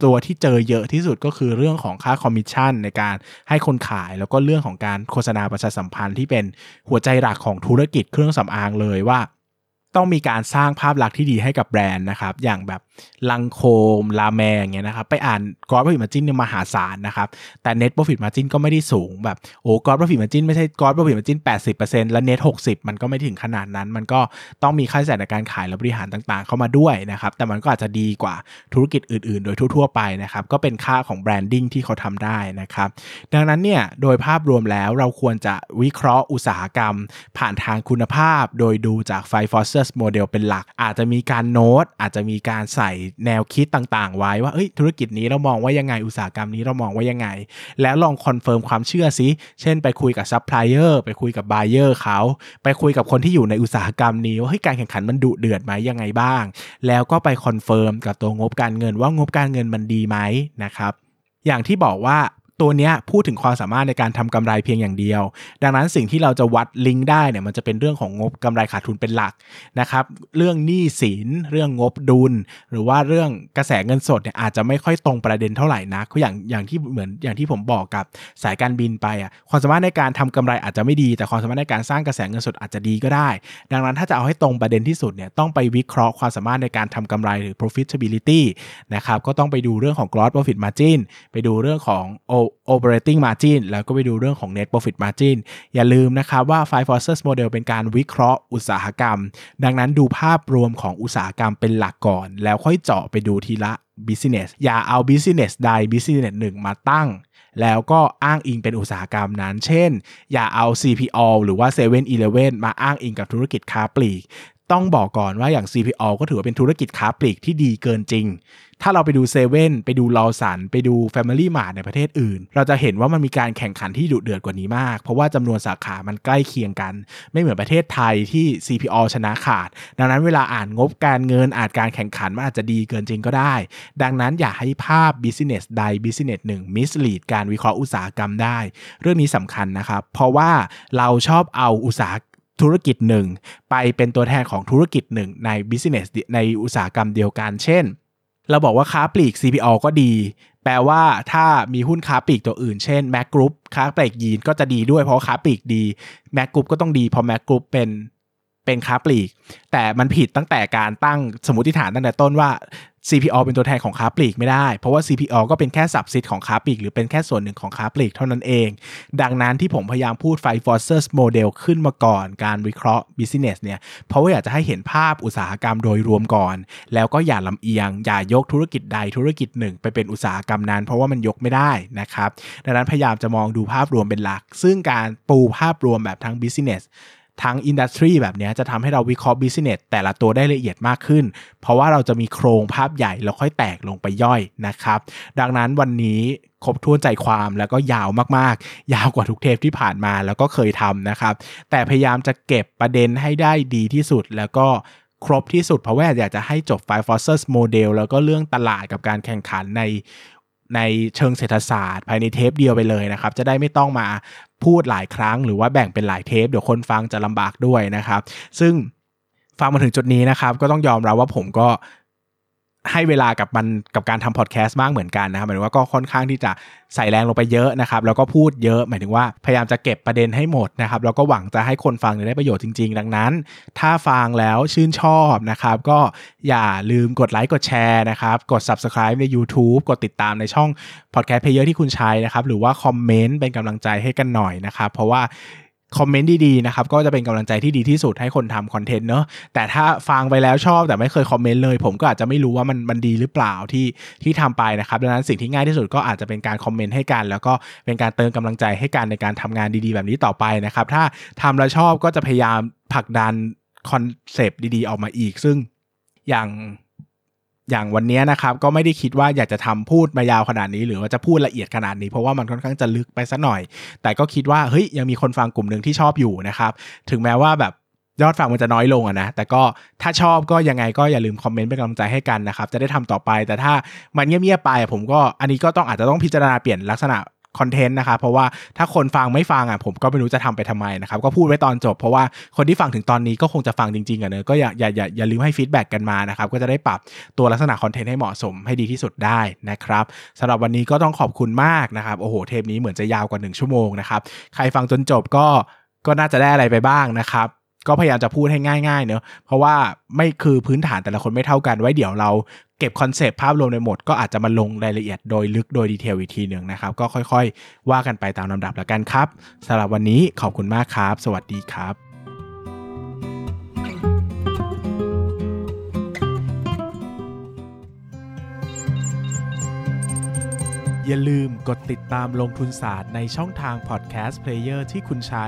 ตัวที่เจอเยอะที่สุดก็คือเรื่องของค่าคอมมิชชั่นในการให้คนขาย แล้วก็เรื่องของการโฆษณาประชาสัมพันธ์ที่เป็นหัวใจหลักของธุรกิจเครื่องสำอางเลยว่า ต้องมีการสร้างภาพลักษณ์ที่ดีให้กับแบรนด์นะครับอย่างแบบ Lancôme La Mer เงี้ยนะครับ ไปอ่าน gross profit margin เนี่ยมหาศาลนะครับ แต่ net profit margin ก็ไม่ได้สูงแบบโอ้ gross profit margin ไม่ใช่ gross profit margin แปดสิบเปอร์เซ็นต์แล้วเน็ตหกสิบมันก็ไม่ถึงขนาดนั้น มันก็ต้องมีค่าใช้จ่ายในการขายและบริหารต่างๆ เข้ามาด้วยนะครับ แต่มันก็อาจจะดีกว่าธุรกิจอื่นๆ โดยทั่วๆไปนะครับ ก็เป็นค่าของ branding ที่เขาทำได้นะครับ ดังนั้นเนี่ยโดยภาพรวมแล้วเราควรจะวิเคราะห์อุตสาหกรรม ผ่านทางคุณภาพ โดยดูจาก five forces model เป็นหลัก อาจจะมีการโน้ตอาจจะมีการใส่แนวคิดต่างๆ ไว้ว่าเอ้ยธุรกิจนี้เรามองว่ายังไงอุตสาหกรรมนี้เรามองว่ายังไง แล้วลอง confirm ความเชื่อซิเช่นไปคุยกับซัพพลายเออร์ไปคุยกับ buyer เขาไปคุยกับคนที่อยู่ในอุตสาหกรรมนี้ว่าเฮ้ยการแข่งขันมันดุเดือดไหมยังไงบ้าง แล้วก็ไป confirm กับตัวงบการเงินว่างบการเงินมันดีไหมนะครับอย่างที่บอกว่า ตัวนี้พูดถึงความสามารถในการทำกำไรเพียงอย่างเดียว ดังนั้นสิ่งที่เราจะวัดลิงก์ได้เนี่ยมันจะเป็นเรื่องของงบกำไรขาดทุนเป็นหลักนะครับ เรื่องหนี้สิน เรื่องงบดุล หรือว่าเรื่องกระแสเงินสดเนี่ยอาจจะไม่ค่อยตรงประเด็นเท่าไหร่นะก็อย่างอย่างที่เหมือนอย่างที่ผมบอกกับสายการบินไปอะความสามารถในการทำกำไรอาจจะไม่ดี แต่ความสามารถในการสร้างกระแสเงินสดอาจจะดีก็ได้ ดังนั้นถ้าจะเอาให้ตรงประเด็นที่สุดเนี่ยต้องไปวิเคราะห์ความสามารถในการทำกำไรหรือ profitability นะครับก็ต้องไปดูเรื่องของ gross profit margin ไปดูเรื่องของ operating margin แล้วก็ไปดูเรื่องของ net profit margin อย่าลืมนะครับว่า Five Forces Model เป็นการวิเคราะห์อุตสาหกรรม ดังนั้นดูภาพรวมของอุตสาหกรรมเป็นหลักก่อน แล้วค่อยเจาะไปดูทีละ business อย่าเอา business ใด business หนึ่งมาตั้ง แล้วก็อ้างอิงเป็นอุตสาหกรรมนั้น เช่น อย่าเอา CPO หรือว่า7 e เ e ่ e อมาอ้างอิงกับธุรกิจค้าปลีก ต้องบอกก่อนว่าอย่าง CPO ก็ถือว่าเป็นธุรกิจค้าปลีกที่ดีเกินจริง ถ้าเราไปดูเซเว่นไปดูลอสันไปดู Family Mart ในประเทศอื่น เราจะเห็นว่ามันมีการแข่งขันที่ดุเดือดกว่านี้มาก เพราะว่าจำนวนสาขามันใกล้เคียงกัน ไม่เหมือนประเทศไทยที่ CPO ชนะขาด ดังนั้นเวลาอ่านงบการเงินอ่าจการแข่งขันมันอาจจะดีเกินจริงก็ได้ ดังนั้นอย่าให้ภาพ business ใด business หนึ่ง mislead การวิเคราะห์อุตสาหกรรมได้ เรื่องนี้สำคัญนะครับ เพราะว่าเราชอบเอาอุตสาห ธุรกิจหนึ่ง ไปเป็นตัวแทนของธุรกิจหนึ่งใน business ในอุตสาหกรรมเดียวกัน เช่น เราบอกว่าค้าปลีก CPO ก็ดี แปลว่าถ้ามีหุ้นค้าปลีกตัวอื่น เช่น Mac Group ค้าปลีกยีนก็จะดีด้วยเพราะค้าปลีกดี Mac Group ก็ต้องดีเพราะ Mac Group เป็นเป็นค้าปลีก แต่มันผิดตั้งแต่การตั้งสมมติฐานตั้งแต่ต้นว่า CPO เป็นตัวแทนของค้าปลีกไม่ได้ เพราะว่า CPO ก็เป็นแค่สับซิดของค้าปลีก หรือเป็นแค่ส่วนหนึ่งของค้าปลีกเท่านั้นเอง ดังนั้นที่ผมพยายามพูด five forces model ขึ้นมาก่อนการวิเคราะห์ business เนี่ย เพราะว่าอยากจะให้เห็นภาพอุตสาหกรรมโดยรวมก่อน แล้วก็อย่าลำเอียง อย่ายกธุรกิจใดธุรกิจหนึ่ง ไปเป็นอุตสาหกรรมนั้น เพราะว่ามันยกไม่ได้นะครับ ดังนั้นพยายามจะมองดูภาพรวมเป็นหลัก ซึ่งการปูภาพรวมแบบทั้ง business ทั้ง industry แบบนี้จะทำให้เราวิเคราะห์ business แต่ละตัวได้ละเอียดมากขึ้น เพราะว่าเราจะมีโครงภาพใหญ่แล้วค่อยแตกลงไปย่อยนะครับ ดังนั้นวันนี้ครบถ้วนใจความแล้วก็ยาวมากๆ ยาวกว่าทุกเทปที่ผ่านมาแล้วก็เคยทำนะครับ แต่พยายามจะเก็บประเด็นให้ได้ดีที่สุดแล้วก็ครบที่สุดเพราะว่าอยากจะให้จบ Five Forces Model แล้วก็เรื่องตลาดกับการแข่งขันใน ในเชิงเศรษฐศาสตร์ ภายในเทปเดียวไปเลยนะครับ จะได้ไม่ต้องมาพูดหลายครั้ง หรือว่าแบ่งเป็นหลายเทป เดี๋ยวคนฟังจะลำบากด้วยนะครับ ซึ่งฟังมาถึงจุดนี้นะครับ ก็ต้องยอมรับว่าผมก็ ให้เวลากับมันกับการทำพอดแคสต์มากเหมือนกันนะครับหมายถึงว่าก็ค่อนข้างที่จะใส่แรงลงไปเยอะนะครับ แล้วก็พูดเยอะ หมายถึงว่าพยายามจะเก็บประเด็นให้หมดนะครับ แล้วก็หวังจะให้คนฟังได้ประโยชน์จริง ๆ ดังนั้น ถ้าฟังแล้วชื่นชอบนะครับ ก็อย่าลืมกดไลค์กดแชร์นะครับ กด subscribe ใน YouTube กดติดตามในช่อง podcast player ที่คุณใช้นะครับ หรือว่าคอมเมนต์เป็นกำลังใจให้กันหน่อยนะครับ เพราะว่า คอมเมนต์ดีๆนะครับก็จะเป็นกำลังใจที่ดีที่สุดให้คนทำคอนเทนต์เนอะแต่ถ้าฟังไปแล้วชอบแต่ไม่เคยคอมเมนต์เลย ผมก็อาจจะไม่รู้ว่ามันมันดีหรือเปล่าที่ที่ทำไปนะครับดังนั้นสิ่งที่ง่ายที่สุดก็อาจจะเป็นการคอมเมนต์ให้กัน แล้วก็เป็นการเติมกำลังใจให้กันในการทำงานดีๆ แบบนี้ต่อไปนะครับถ้าทำแล้วชอบก็จะพยายามผลักดันคอนเซปต์ดีๆ ออกมาอีก ซึ่งอย่าง อย่างวันนี้นะครับก็ไม่ได้คิดว่าอยากจะทำพูดมายาวขนาดนี้ หรือว่าจะพูดละเอียดขนาดนี้ เพราะว่ามันค่อนข้างจะลึกไปสัหน่อย แต่ก็คิดว่าเฮ้ยยังมีคนฟังกลุ่มหนึ่งที่ชอบอยู่นะครับถึงแม้ว่าแบบยอดฟังมันจะน้อยลงอะนะ แต่ก็ถ้าชอบก็ยังไงก็อย่าลืมคอมเมนต์เป็นกำลังใจให้กันนะครับ จะได้ทำต่อไป แต่ถ้ามันเงียบๆไปผมก็อันนี้ก็ต้องอาจจะต้องพิจารณาเปลี่ยนลักษณะ คอนเทนต์นะครับเพราะว่าถ้าคนฟังไม่ฟังอะผมก็ไม่รู้จะทำไปทำไมนะครับก็พูดไว้ตอนจบเพราะว่าคนที่ฟังถึงตอนนี้ก็คงจะฟังจริงๆอะเนอะก็อย่าอย่าอย่าอย่าลืมให้ฟีดแบ็กกันมานะครับก็จะได้ปรับตัวลักษณะคอนเทนต์ให้เหมาะสมให้ดีที่สุดได้นะครับสำหรับวันนี้ก็ต้องขอบคุณมากนะครับโอ้โหเทปนี้เหมือนจะยาวกว่า 1 ชั่วโมงนะครับใครฟังจนจบก็ก็น่าจะได้อะไรไปบ้างนะครับ ก็พยายามจะพูดให้ง่ายๆเนอะเพราะว่าไม่คือพื้นฐานแต่ละคนไม่เท่ากัน ไว้เดี๋ยวเราเก็บคอนเซปต์ภาพรวมในหมดก็อาจจะมาลงรายละเอียดโดยลึกโดยดีเทลอีกทีหนึ่งนะครับ ก็ค่อยๆ ว่ากันไปตามลำดับแล้วกันครับสำหรับวันนี้ขอบคุณมากครับ สวัสดีครับอย่าลืมกดติดตามลงทุนศาสตร์ในช่องทางพอดแคสต์เพลเยอร์ที่คุณใช้